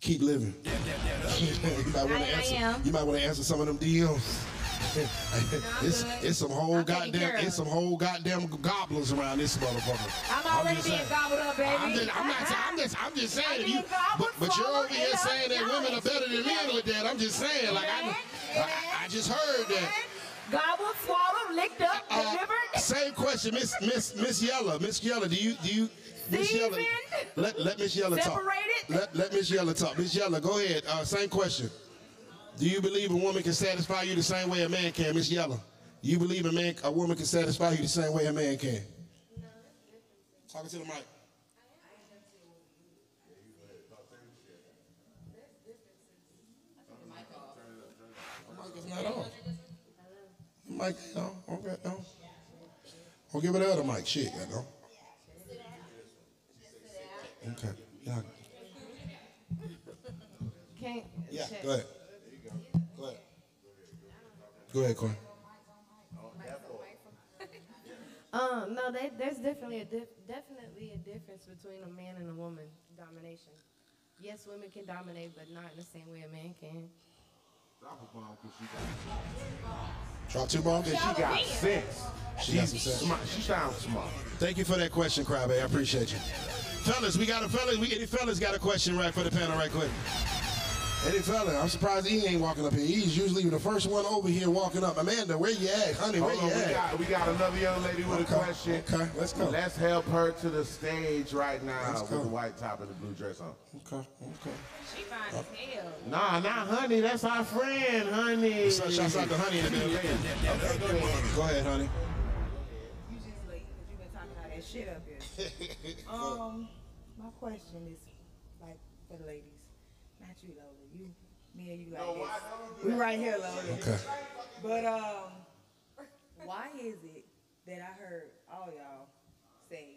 keep living. you might want I- to I answer. am. You might want to answer some of them DMs. it's it's some whole I'm goddamn it's some whole goddamn goblins around this motherfucker. I'm already just being saying. gobbled up, baby. I'm just, I'm not. I'm just. I'm just saying. I'm you, but, but you're over here saying that women are better than men with that. I'm just saying. Like I, I, I just heard that. Gobbled, swallowed, licked up, Uh, delivered. same question, Miss Miss Miss Yella. Miss Yella, do you do you Miss Yella? Let let Miss Yella talk. Separated? Let let Miss Yella talk. Miss Yella, go ahead. Uh, same question. Do you believe a woman can satisfy you the same way a man can, Miss Yella? Do you believe a man a woman can satisfy you the same way a man can? Talking to the mic. Not on. Mic on. Okay, no. Well, give it the other mic. Shit, you know. Okay. Yeah. Can't. Yeah. check. Go ahead. Go ahead. Go ahead, Corey. Um, no, they, there's definitely a dif- definitely a difference between a man and a woman domination. Yes, women can dominate, but not in the same way a man can. Drop two bombs. She got sense. She got some sense. Smart. She sounds smart. Thank you for that question, Crabbe. I appreciate you. Fellas, we got a fellas. We any fellas got a question right for the panel right quick. Any fella, I'm surprised he ain't walking up here. He's usually the first one over here walking up. Amanda, where you at, honey? Where Hold you on, we at? got, we got another young lady with Okay, a question. okay, let's go. Let's help her to the stage right now Let's with go. the white top and the blue dress on. Okay, okay. She fine as hell. Nah, not honey. That's our friend, honey. So, shouts out to honey in the building. Okay, go ahead. Go ahead, honey. You just late because you've been talking all that shit up here. um, my question is like for the ladies, not you, Lola. You, me, and you like this. We right here, Lola. Okay. But um, why is it that I heard all y'all say?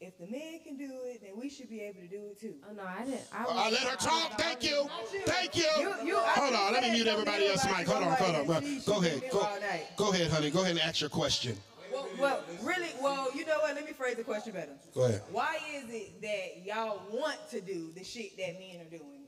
If the men can do it, then we should be able to do it too. Oh no, I didn't. I Uh, let her talk. Thank you. Thank you. You- you- Hold on. Let me mute everybody do else's mic. Hold on. Hold on. Go, go ahead. Go, go ahead, honey. Go ahead and ask your question. Well, well, really, well, you know what? Let me phrase the question better. Go ahead. Why is it that y'all want to do the shit that men are doing?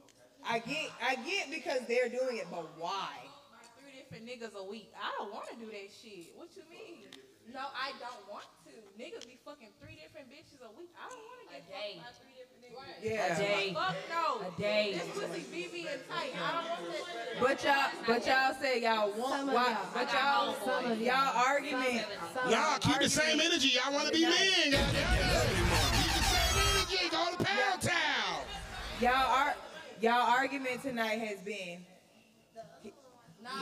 I get, I get because they're doing it, but why? Oh, three different niggas a week. I don't want to do that shit. What you mean? No, I don't want to. Niggas be fucking three different bitches a week. I don't want to get fucked by three different niggas. Yeah. A day. Fuck no. A day. This pussy BB and tight. I don't want that. But y'all, but y'all say y'all want Some of why? y'all. But y'all, homeboys. y'all argument. Y'all keep the same energy. Y'all want to be men. goddamn. Keep the same energy. Go to Pound Town. Y'all are, y'all argument tonight has been.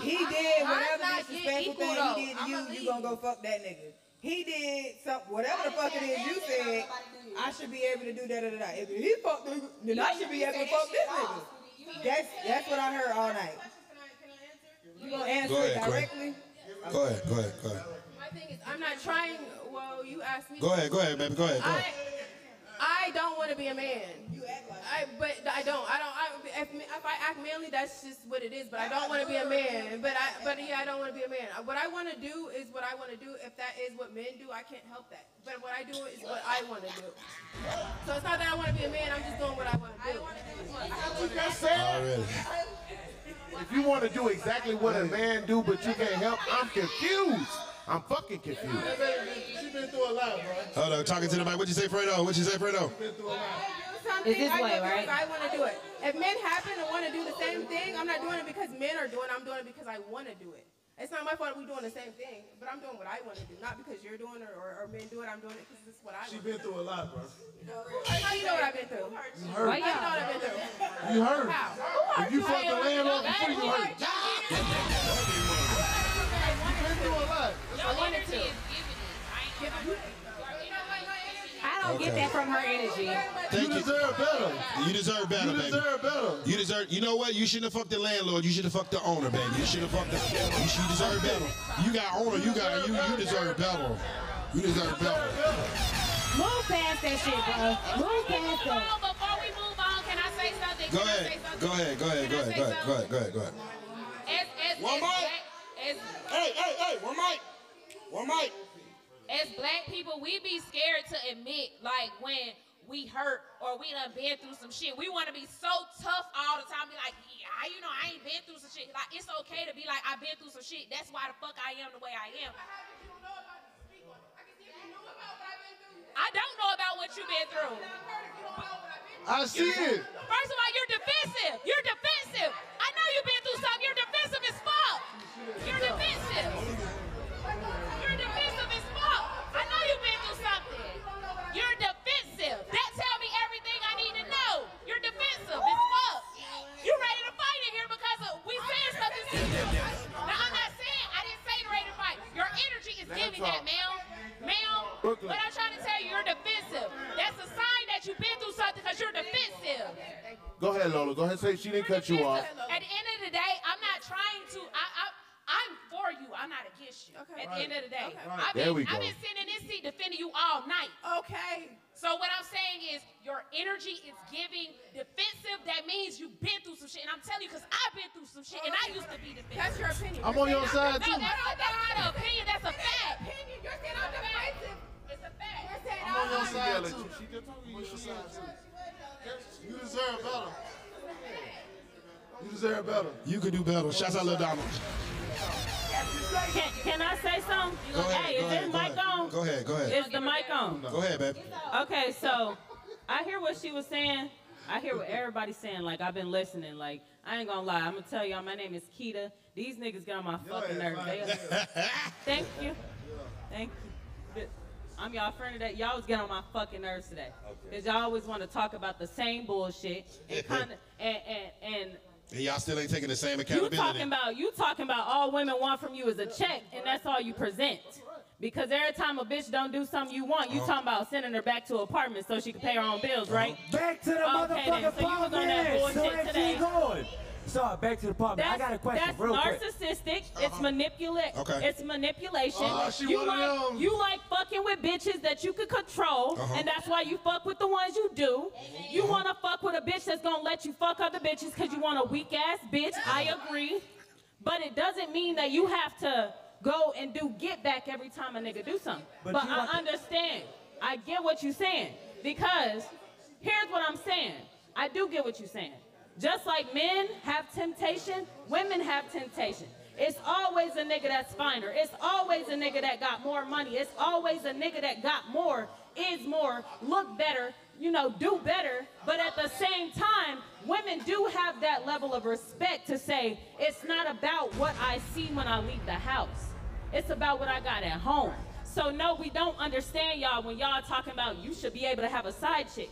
He did whatever not getting disrespectful thing though. he did to you, you leave. gonna go fuck that nigga. He did some whatever the fuck it is you said. I should be able to do da da da da. If he fucked the then I should be able to fuck this nigga. That's that's what I heard all night. You gonna answer Go it ahead, Quinn. directly? Go ahead. Go ahead. Go ahead. My thing is, I'm not trying. Well, you asked me. Go ahead. Go ahead, baby. Go ahead. Go ahead. I don't want to be a man. I, but I don't. I don't. I, if, if I act manly, that's just what it is. But I don't want to be a man. But I, but yeah, I don't want to be a man. What I want to do is what I want to do. If that is what men do, I can't help that. But what I do is what I want to do. So it's not that I want to be a man. I'm just doing what I want to do. I want to do what I want to Just said. Already. Oh, if you want to do exactly what a man do, but you can't help, I'm confused. I'm fucking confused. She been through a lot, bro. Hold on. Talking to the mic. What you say, Fredo? What you say, Fredo? Been through a lot. something, It's this I way, do right? I want to do it. If men happen to want to do the same thing, I'm not doing it because men are doing it. I'm doing it because I want to do it. It's not my fault we're doing the same thing, but I'm doing what I want to do. Not because you're doing it or, or men do it. I'm doing it because this is what I do. She want. been through a lot, bro. How you know what I've been through? You heard. How you know what I've been through? You heard. How? If you fucked the landlord before, you heard. Been through a lot. I wanted to. I don't get that from her energy. Thank You you. deserve better. You deserve better, baby. You baby. deserve better. You deserve. You know what? You shouldn't have fucked the landlord. You should have fucked the owner, baby. You should have fucked the. You should deserve better. You got owner. You got you. You deserve better. You deserve better. Move past that shit, bro. Move past Before, that. before we move on, can I say something? Go ahead. Go ahead. Go ahead. Go ahead. Go ahead. Go ahead. Go ahead. Go ahead. As, as, One mic. Hey, hey, hey, one mic. One mic. as black people, we be scared to admit, like, when we hurt or we done been through some shit. We want to be so tough all the time. Be like, yeah, you know, I ain't been through some shit. Like, it's okay to be like, I've been through some shit. That's why the fuck I am the way I am. I don't know about what you've been through. I see it. First of all, you're defensive. You're defensive. I know you've been through something. You're defensive as fuck. You're defensive. Giving that, ma'am. Ma'am, Brooklyn. but I'm trying to tell you, you're defensive. That's a sign that you've been through something because you're defensive. Go ahead, Lola. Go ahead. And say she didn't cut you off. At the end of the day, I'm not trying to. I, I, I'm for you. I'm not against you. At the end of the day, I've been, There we go. I've been sitting in this seat defending you all night. Okay. So what I'm saying is, your energy is giving defensive. That means you've been through some shit, and I'm telling you, because I've been through some shit, and I used to be defensive. That's your opinion. I'm on your side, No, too. that's, that's on your side too. I'm on your side too. You deserve better. You deserve better. You could do better. Shouts out Lil Donald. Can, can I say something? Go ahead, Hey, go is ahead, this go mic ahead. on? Go ahead, go ahead. Is the mic on? Go ahead, baby. Okay, so I hear what she was saying. I hear what everybody's saying. Like I've been listening. Like I ain't gonna lie. I'm gonna tell y'all. My name is Quita. These niggas got on my fucking nerves. Thank you. Thank you. I'm y'all friend today. Y'all was getting on my fucking nerves today. Cause y'all always want to talk about the same bullshit and kind of and and and And y'all still ain't taking the same accountability. you talking about you talking about all women want from you is a check, and that's all you present. Because every time a bitch don't do something you want, you Uh-huh. talking about sending her back to an apartment so she can pay her own bills, right? Back to the okay, then. motherfucking So you was on that apartment. So bullshit where today. She? So back to the apartment. I got a question, that's real quick. narcissistic. It's manipulate. Okay. It's manipulation. Oh, she you like them. you like fucking with bitches that you could control, Uh-huh. and that's why you fuck with the ones you do. You want to fuck with a bitch that's gonna let you fuck other bitches because you want a weak ass bitch. I agree, but it doesn't mean that you have to go and do get back every time a nigga do something. But But, I want to- understand. I get what you're saying because here's what I'm saying. I do get what you're saying. Just like men have temptation, women have temptation. It's always a nigga that's finer. It's always a nigga that got more money. It's always a nigga that got more, is more, look better, you know, do better. But at the same time, women do have that level of respect to say, it's not about what I see when I leave the house. It's about what I got at home. So no, we don't understand y'all when y'all talking about you should be able to have a side chick.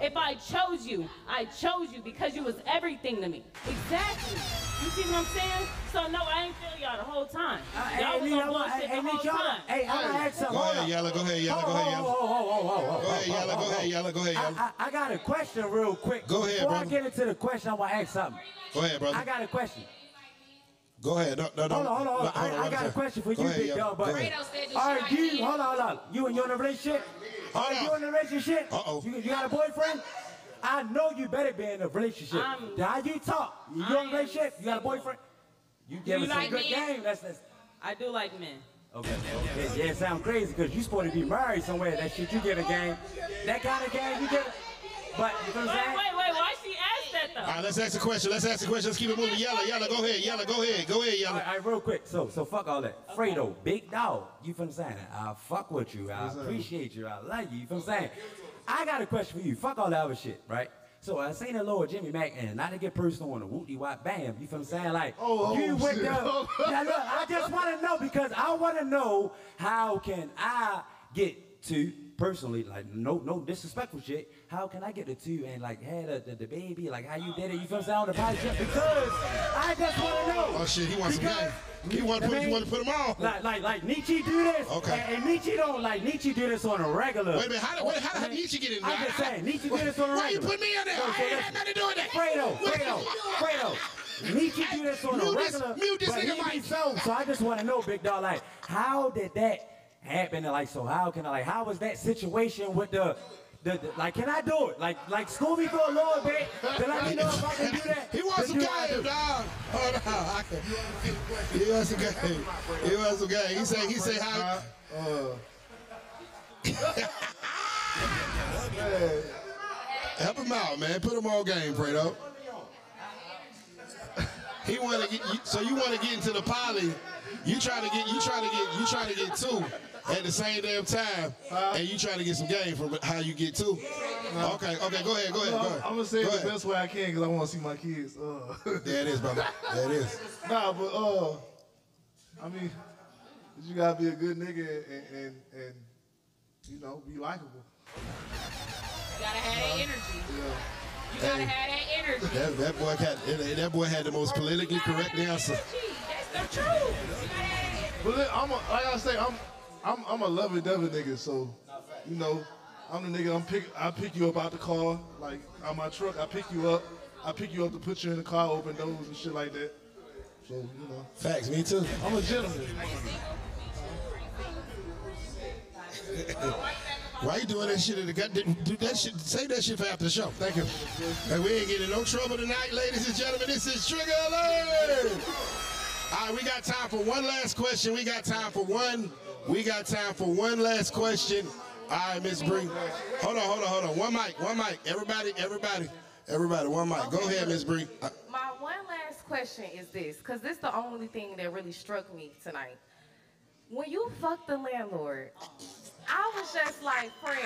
If I chose you, I chose you because you was everything to me. Exactly. You see what I'm saying? So no, I ain't feel y'all the whole time. Uh, hey, Y'all was on bullshit hey, the whole time. hey, I wanna ask something. Go ahead. Yella. Go ahead, Yella. Go ahead, Yella. Go ahead, Yella. Go ahead, Yella. Go ahead, Yella. I, I got a question real quick. Go ahead, Before. I get into the question, I want to ask something. Go ahead, brother. I got a question. Go ahead. No, no, no. Hold on, hold on. No, I, I one got a question for Go you, ahead, big Yella. dog. Go But are you? Hold on, hold on. You and you in a relationship? Are you in a relationship? Uh oh. You, you got a boyfriend? I know you better be in a relationship. I'm- How you talk? You in a relationship? You got a boyfriend? You give You us some like good men? game. That's that's. I do like men. Okay, okay. Yeah, it sounds crazy because you supposed to be married somewhere. That shit you get a game. That kind of game you get. But you know what I'm saying? wait, wait. Why she asked that though? All right, let's ask the question. Let's ask the question. Let's keep it moving. Yella, Yella. Go ahead. Yella, go ahead. Go ahead, All Yella. right, all right, real quick. So, so fuck all that. Fredo, big dog. You feel what I'm saying? I fuck with you. I appreciate you. I like you. You feel what I'm saying? I got a question for you. Fuck all that other shit, right? So I seen the Lord Jimmy Mack, and not to get personal on the wooty wop bam. You feel what I'm saying? Like, Oh, oh you oh, went shit. there. Now look, I just want to know because I want to know how can I get to personally, like, no, no disrespectful shit. How can I get the two and like had the, the, the baby, like how you did it? You feel saying on the podcast? Because I just want to know. Oh shit, he wants some game. He want to I put. He mean, want to put them on. like, like, like Niche do this. Okay. And, and Niche don't like Niche do this on a regular. Wait a minute. How, did- wait, how did Niche get in there? I'm just saying, Niche do this on a regular. Why you put me in there? So- I ain't had nothing to do with that. Fredo, Fredo, Fredo. Niche do this on a Mute this- regular. mute this but nigga he be so. So I just want to know, big dog, like, how did that happened. Like, so how can I like? How was that situation with the? The, the- like, can I do it? Like, like, school me for a little bit to let me know if I can do that. He wants To some do what I game, dog. Hold on. I can- He wants some game. He wants some game. He say, he say how. Uh, uh. Help him out, man. Put him on game, Fredo. He want to get. You, so you want to get into the poly? You try to get. You try to get. You try to get two at the same damn time, and you trying to get some game from how you get two. Okay. Okay. Go ahead. Go ahead. Go ahead. I'm gonna say it Go the ahead. best way I can because I want to see my kids. Uh. There it is, brother. There it is. Nah, but uh, I mean, you gotta be a good nigga and and, and you know be likable. You gotta have that energy. You gotta Hey. have that energy. That, that boy had that boy had the most politically correct answer. That's the truth. But look, I'm a, like I say, I'm I'm I'm a lovey-dovey nigga, so you know, I'm the nigga. I'm pick I pick you up out the car, like out my truck. I pick you up. I pick you up to put you in the car, open doors and shit like that. So you know. Facts, me too. I'm a gentleman. Why you doing that shit in the gut? Do that shit. Save that shit for after the show. Thank you. Hey, we ain't getting no trouble tonight, ladies and gentlemen. This is Trigger Alert. All right, we got time for one last question. We got time for one. We got time for one last question. All right, Miss Bree. Hold on, hold on, hold on. One mic, one mic. Everybody, everybody, everybody. One mic. Go ahead, Miss Bree. My one last question is this, because this is the only thing that really struck me tonight. When you fucked the landlord, I was just like, friend,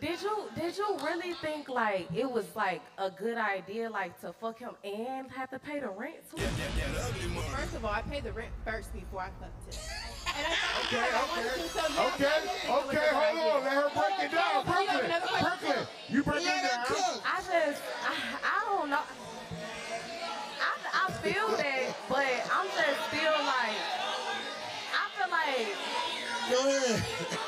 did you did you really think like it was like a good idea like to fuck him and have to pay the rent too? First of all, I paid the rent first before I fucked him. And I fucked Okay, him. I so Okay, I didn't think it was okay, hold idea. on. Let her break it down. Hold on, you Brooklyn. Brooklyn, you break it down. I just, I, I don't know. I, I feel that, but I'm just still like, I feel like. Go ahead.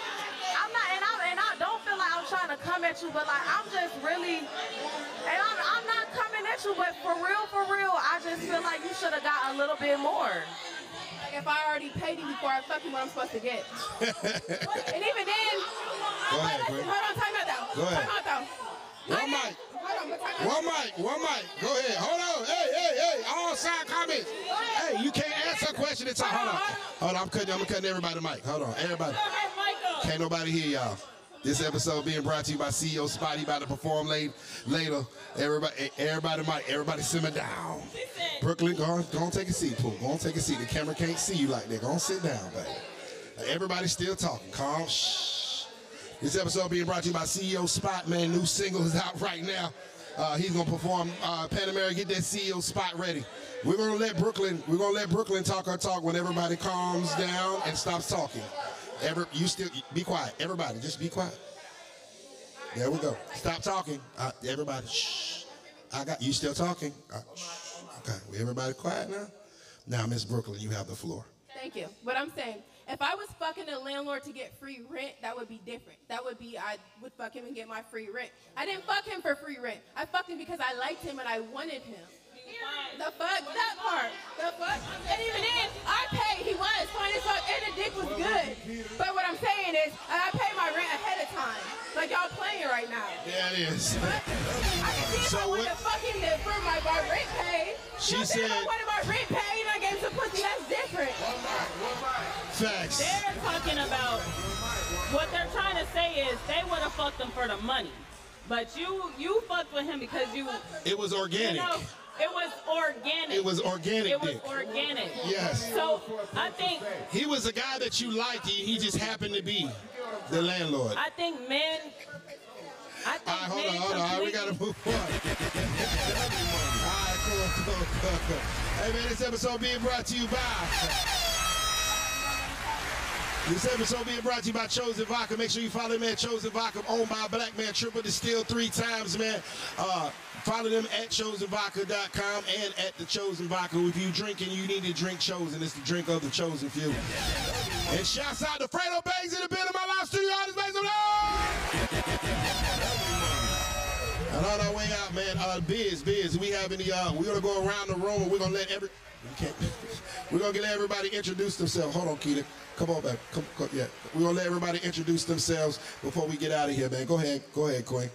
I'm not, and I and I don't feel like I'm trying to come at you, but like I'm just really, and I'm, I'm not coming at you, but for real, for real, I just feel like you should have got a little bit more. Like if I already paid him before I fuck him, what I'm supposed to get. and even then, Go ahead, hold Bree. on, time out though. Go ahead. Time out though. One mic. Hold on, but time out. One mic, one mic. Go ahead. Hold on. Hey, hey, hey. All side comments. Hey, you can't answer a question at a time. Hold on. Hold on. I'm cutting, I'm cutting everybody mic. Hold on. Everybody. Can't nobody hear y'all. This episode being brought to you by CEO Spotty about to perform late, later. Everybody, everybody mic. Everybody simmer down. Brooklyn, go on, go on take a seat, Pooh. Go on take a seat. The camera can't see you like that. Go on sit down, baby. Everybody's still talking. Calm. Shh. This episode being brought to you by CEO Spot, man. New single is out right now. Uh, he's gonna perform uh, Panamera. Get that CEO Spot ready. We're gonna let Brooklyn. We're gonna let Brooklyn talk her talk when everybody calms down and stops talking. You still be quiet. Everybody, just be quiet. There we go. Stop talking. Uh, everybody, shh. I got you. Still talking? Uh. Okay. Everybody quiet now. Now, Miss Brooklyn, you have the floor. Thank you. But I'm saying, if I was fucking a landlord to get free rent, that would be different. That would be I would fuck him and get my free rent. I didn't fuck him for free rent. I fucked him because I liked him and I wanted him. The fuck that part. The fuck. And even then, I paid. He was fine as fuck, and the dick was good. But what I'm saying is, I paid my rent ahead of time. Like y'all playing right now. Yeah, it is. I can see if So I wanted what- to fuck him then for my, my rent paid. She You know, said- If I wanted my rent paid and I gave him some pussy, that's different. Facts. They're talking about what they're trying to say is they would have fucked him for the money, but you you fucked with him because you. It was organic. You know, it was organic. It was organic It was dick. organic. Yes. So I think He was a guy that you liked. He, he just happened to be the landlord. I think men. I think All right, hold men on, hold on. All right, we gotta move on. All right, cool, cool, cool, cool. Hey man, this episode being brought to you by. This episode being brought to you by Chosen Vodka. Make sure you follow them at Chosen Vodka, owned by a black man, triple distilled three times, man. Uh, follow them at chosenvodka.com and at the Chosen Vodka. If you drinking, you need to drink Chosen. It's the drink of the chosen few. And shouts out to Fredo Bangs in the building, of my live studio artist, make some noise! And on our way out, man, uh, Biz, Biz, we have any, uh, we're gonna go around the room and we're gonna let every, we we're gonna get everybody introduce themselves. Hold on, Quita. Come on back. Come, come, yeah. We're gonna let everybody introduce themselves before we get out of here, man. Go ahead. Go ahead, Queen.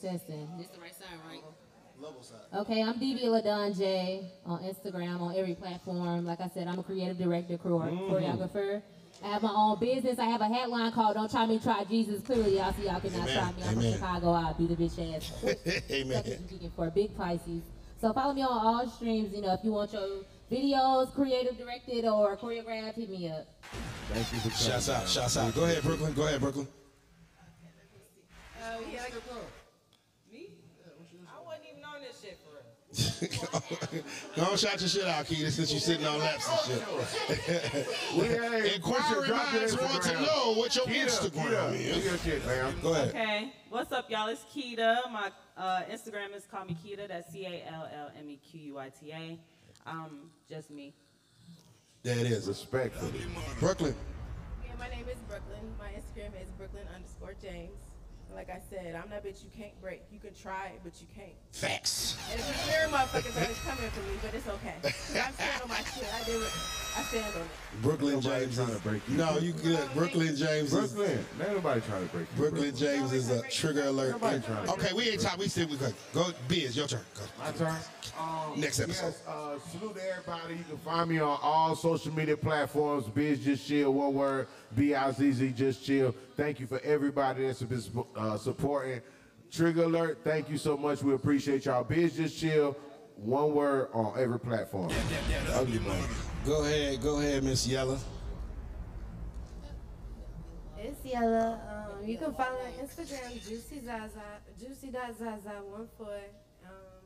Testing. This the right side, right? Okay, I'm DB Ladon J on Instagram, on every platform. Like I said, I'm a creative director, chore- Mm-hmm. choreographer. I have my own business. I have a headline called "Don't Try Me, Try Jesus." Clearly, y'all see y'all cannot Amen. try me. I'm from Chicago. I'll be the bitch ass. Amen. Looking for big Pisces. So follow me on all streams. You know, if you want your videos creative directed or choreographed, hit me up. Thank you for coming. Shouts out. man. Shouts out. Go ahead, Brooklyn. Go ahead, Brooklyn. Oh, yeah. Me? I wasn't even on this shit for real. Don't shout your shit out, Quita, since you're sitting on laps and shit. We had Inquiring drop your minds want to know what your Quita, Instagram Quita, is. do your shit, man. Go ahead. Okay. What's up, y'all? It's Quita. My uh, Instagram is call me Quita. That's C A L L M E Q U I T A. Um, just me. That is it is. Respectfully. Brooklyn. Yeah, my name is Brooklyn. My Instagram is Brooklyn underscore James. Like I said, I'm that bitch you can't break. You can try it, but you can't. Facts. And it's weird motherfuckers always coming for me, but it's okay. I'm stand on my shit. I do it. I stand on it. Brooklyn Nobody James. trying is- to break you. No, you good. Brooklyn James is. Brooklyn. Ain't nobody trying to break you. Brooklyn James is a trigger alert. Nobody trying to- Okay, we ain't talking. We still we good. Go, Biz, your turn. Go. My turn. Um, Next episode. Yes, uh, salute to everybody. You can find me on all social media platforms. Bizz Just Chill, one word. B-I-Z-Z Just Chill. Thank you for everybody that's been uh, supporting. Trigger Alert, thank you so much. We appreciate y'all. Bizz Just Chill, one word on every platform. Ugly man. Go ahead. Go ahead, Miss Yella. It's Yella. Um, you can follow me on Instagram, Juicy Zaza, Juicy.Zaza one four. Um,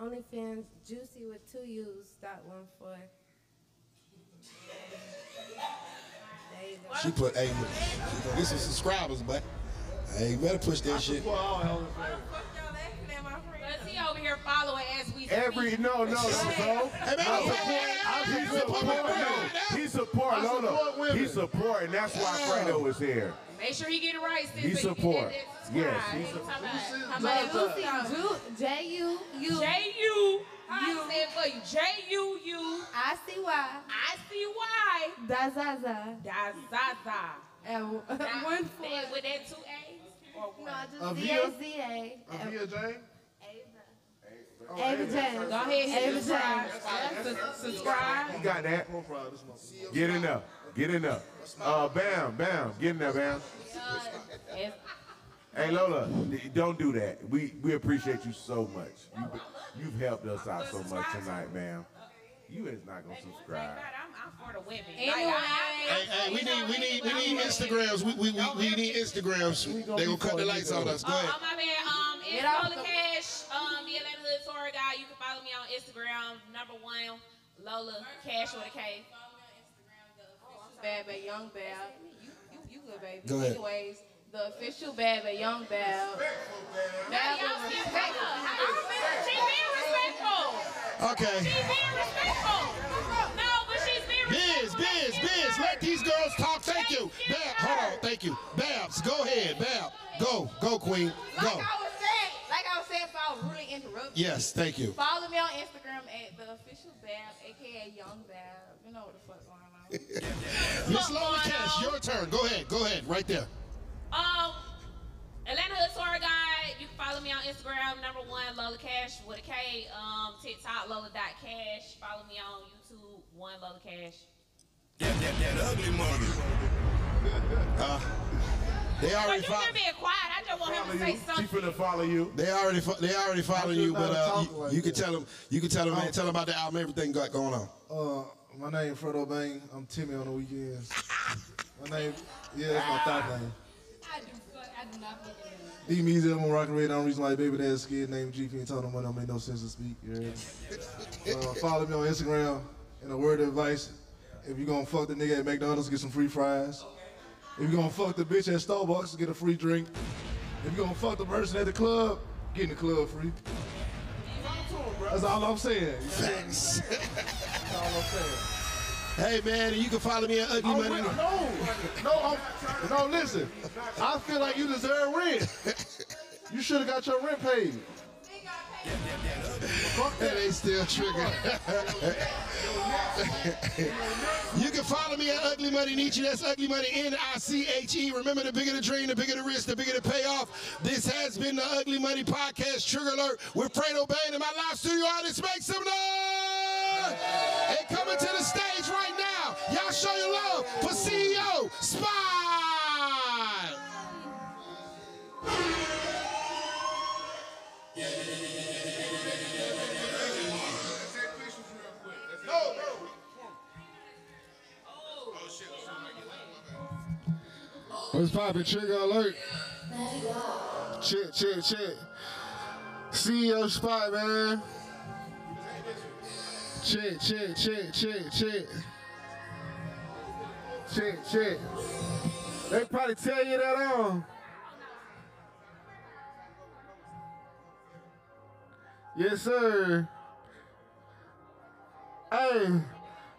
on OnlyFans, Juicy with two U's dot one four. There you go. She put, hey, get some subscribers, but hey, you better push that shit. Cause he over here following as we speak. Every no no no so Hey, man, I support, I hey, he support no he support I no support no he support and that's why Fredo is here. Make sure he get it right, sis. He so support. Yes, subscribe. he Ain't support. talking about- Juicy, Ju- J U U. J U. I said for you. J U U. I C Y. I C Y. Da Zaza. Da Zaza. And one four. With that two A's? Or one? No, just Z Avia? A Z A. Avia Jane? Ava James. Go ahead, hit Ava subscribe. James. Su- Subscribe. You got that? Profile, this motherfucker. Get in there. Get in there. Uh, bam, bam. Get in there, bam. Hey Lola, don't do that. We we appreciate you so much. You you've helped us out so much tonight, ma'am. You is not gonna subscribe. I'm, I'm for the women. Anyway. Hey, hey, we need, we need, we need Instagrams. We, we, we, we need Instagrams. They gonna cut the lights on us. Go Oh, ahead. oh, my man, um, it's Get off the- Instagram, number one, Lola Cash with a K. Bad Bad Young Bad. You, you, you good, baby. Go ahead. Anyways, the official Bad Bad Young Bad. Now, y'all see respectful. She being respectful. Okay. She being respectful. No, but she's being Biz, respectful. Biz, Biz, let these girls talk. Thank you. Bab, hold on. Thank you. Babs, go ahead. Bab, go, go, Queen, go. I was saying, like I was saying, if I was really interrupting. Yes, thank you. Follow me on Instagram at the official Bab, aka Young Bab. You know what the fuck going on. Miss Lola Cash, your turn. Go ahead, go ahead, right there. Um, Atlanta Hood Tour Guide. You can follow me on Instagram, number one, Lola Cash with a K. Um, TikTok, Lola.cash. Follow me on YouTube, one Lola Cash. That, that, that ugly money. Uh, they But already you follow. been being quiet. I just want him Follow to say you. She something. finna follow you. They already, fo- they already following you, but uh, you, you can tell them, you can tell them, man, tell them about the album, everything got going on. Uh, my name Fredo Bang. I'm Timmy on the weekends. My name, yeah, that's my thought name. I do, I do not fucking know. D Meezy, I'm on Rock and Radar. Reason like baby dad's kid named GP and told him when don't make no sense to speak. You heard? uh, follow me on Instagram. And a word of advice: if you gonna fuck the nigga at McDonald's, get some free fries. If you gonna fuck the bitch at Starbucks, get a free drink. If you gonna fuck the person at the club, get in the club free. That's all I'm saying. You feel me? Facts. That's all I'm saying. Hey man, you can follow me at Ugly I'm Money. no, no, I'm, no. Listen, I feel like you deserve rent. You should have got your rent paid. That ain't still trigger. you can follow me at Ugly Money Niche. That's Ugly Money N-I-C-H-E. Remember, the bigger the dream, the bigger the risk, the bigger the payoff. This has been the Ugly Money Podcast Trigger Alert with Fredo Bang and my live studio artist. Make some noise! And coming to the stage right now, y'all show your love for CEO Spot. What's poppin'? Trigger alert. Check, check, check. CEO spot, man. Check, check, check, check, check. Check, check. They probably tell you that on. Yes, sir. Hey,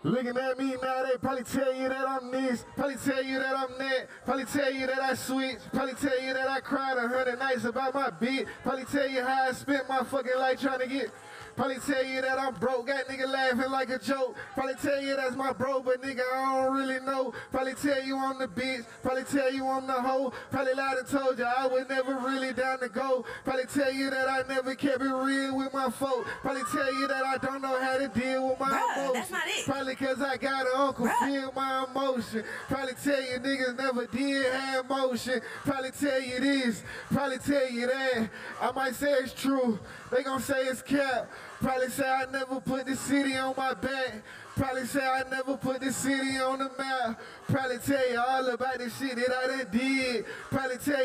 looking at me now, they probably tell you that I'm this, probably tell you that I'm that, probably tell you that I switch, probably tell you that I cried a hundred nights about my beat, probably tell you how I spent my fucking life trying to get. Probably tell you that I'm broke, got nigga laughing like a joke. Probably tell you that's my bro, but nigga, I don't really know. Probably tell you I'm the bitch, probably tell you I'm the hoe. Probably lied and told you I was never really down to go. Probably tell you that I never kept it real with my folk. Probably tell you that I don't know how to deal with my Bruh, emotions. that's not it. Probably cause I got an uncle feel my emotion. Probably tell you niggas never did have emotion. Probably tell you this, probably tell you that. I might say it's true. They gon' say it's cap. Probably say I never put the city on my back. Probably say I never put the city on the map. Probably tell you all about the shit that I done did. Probably tell you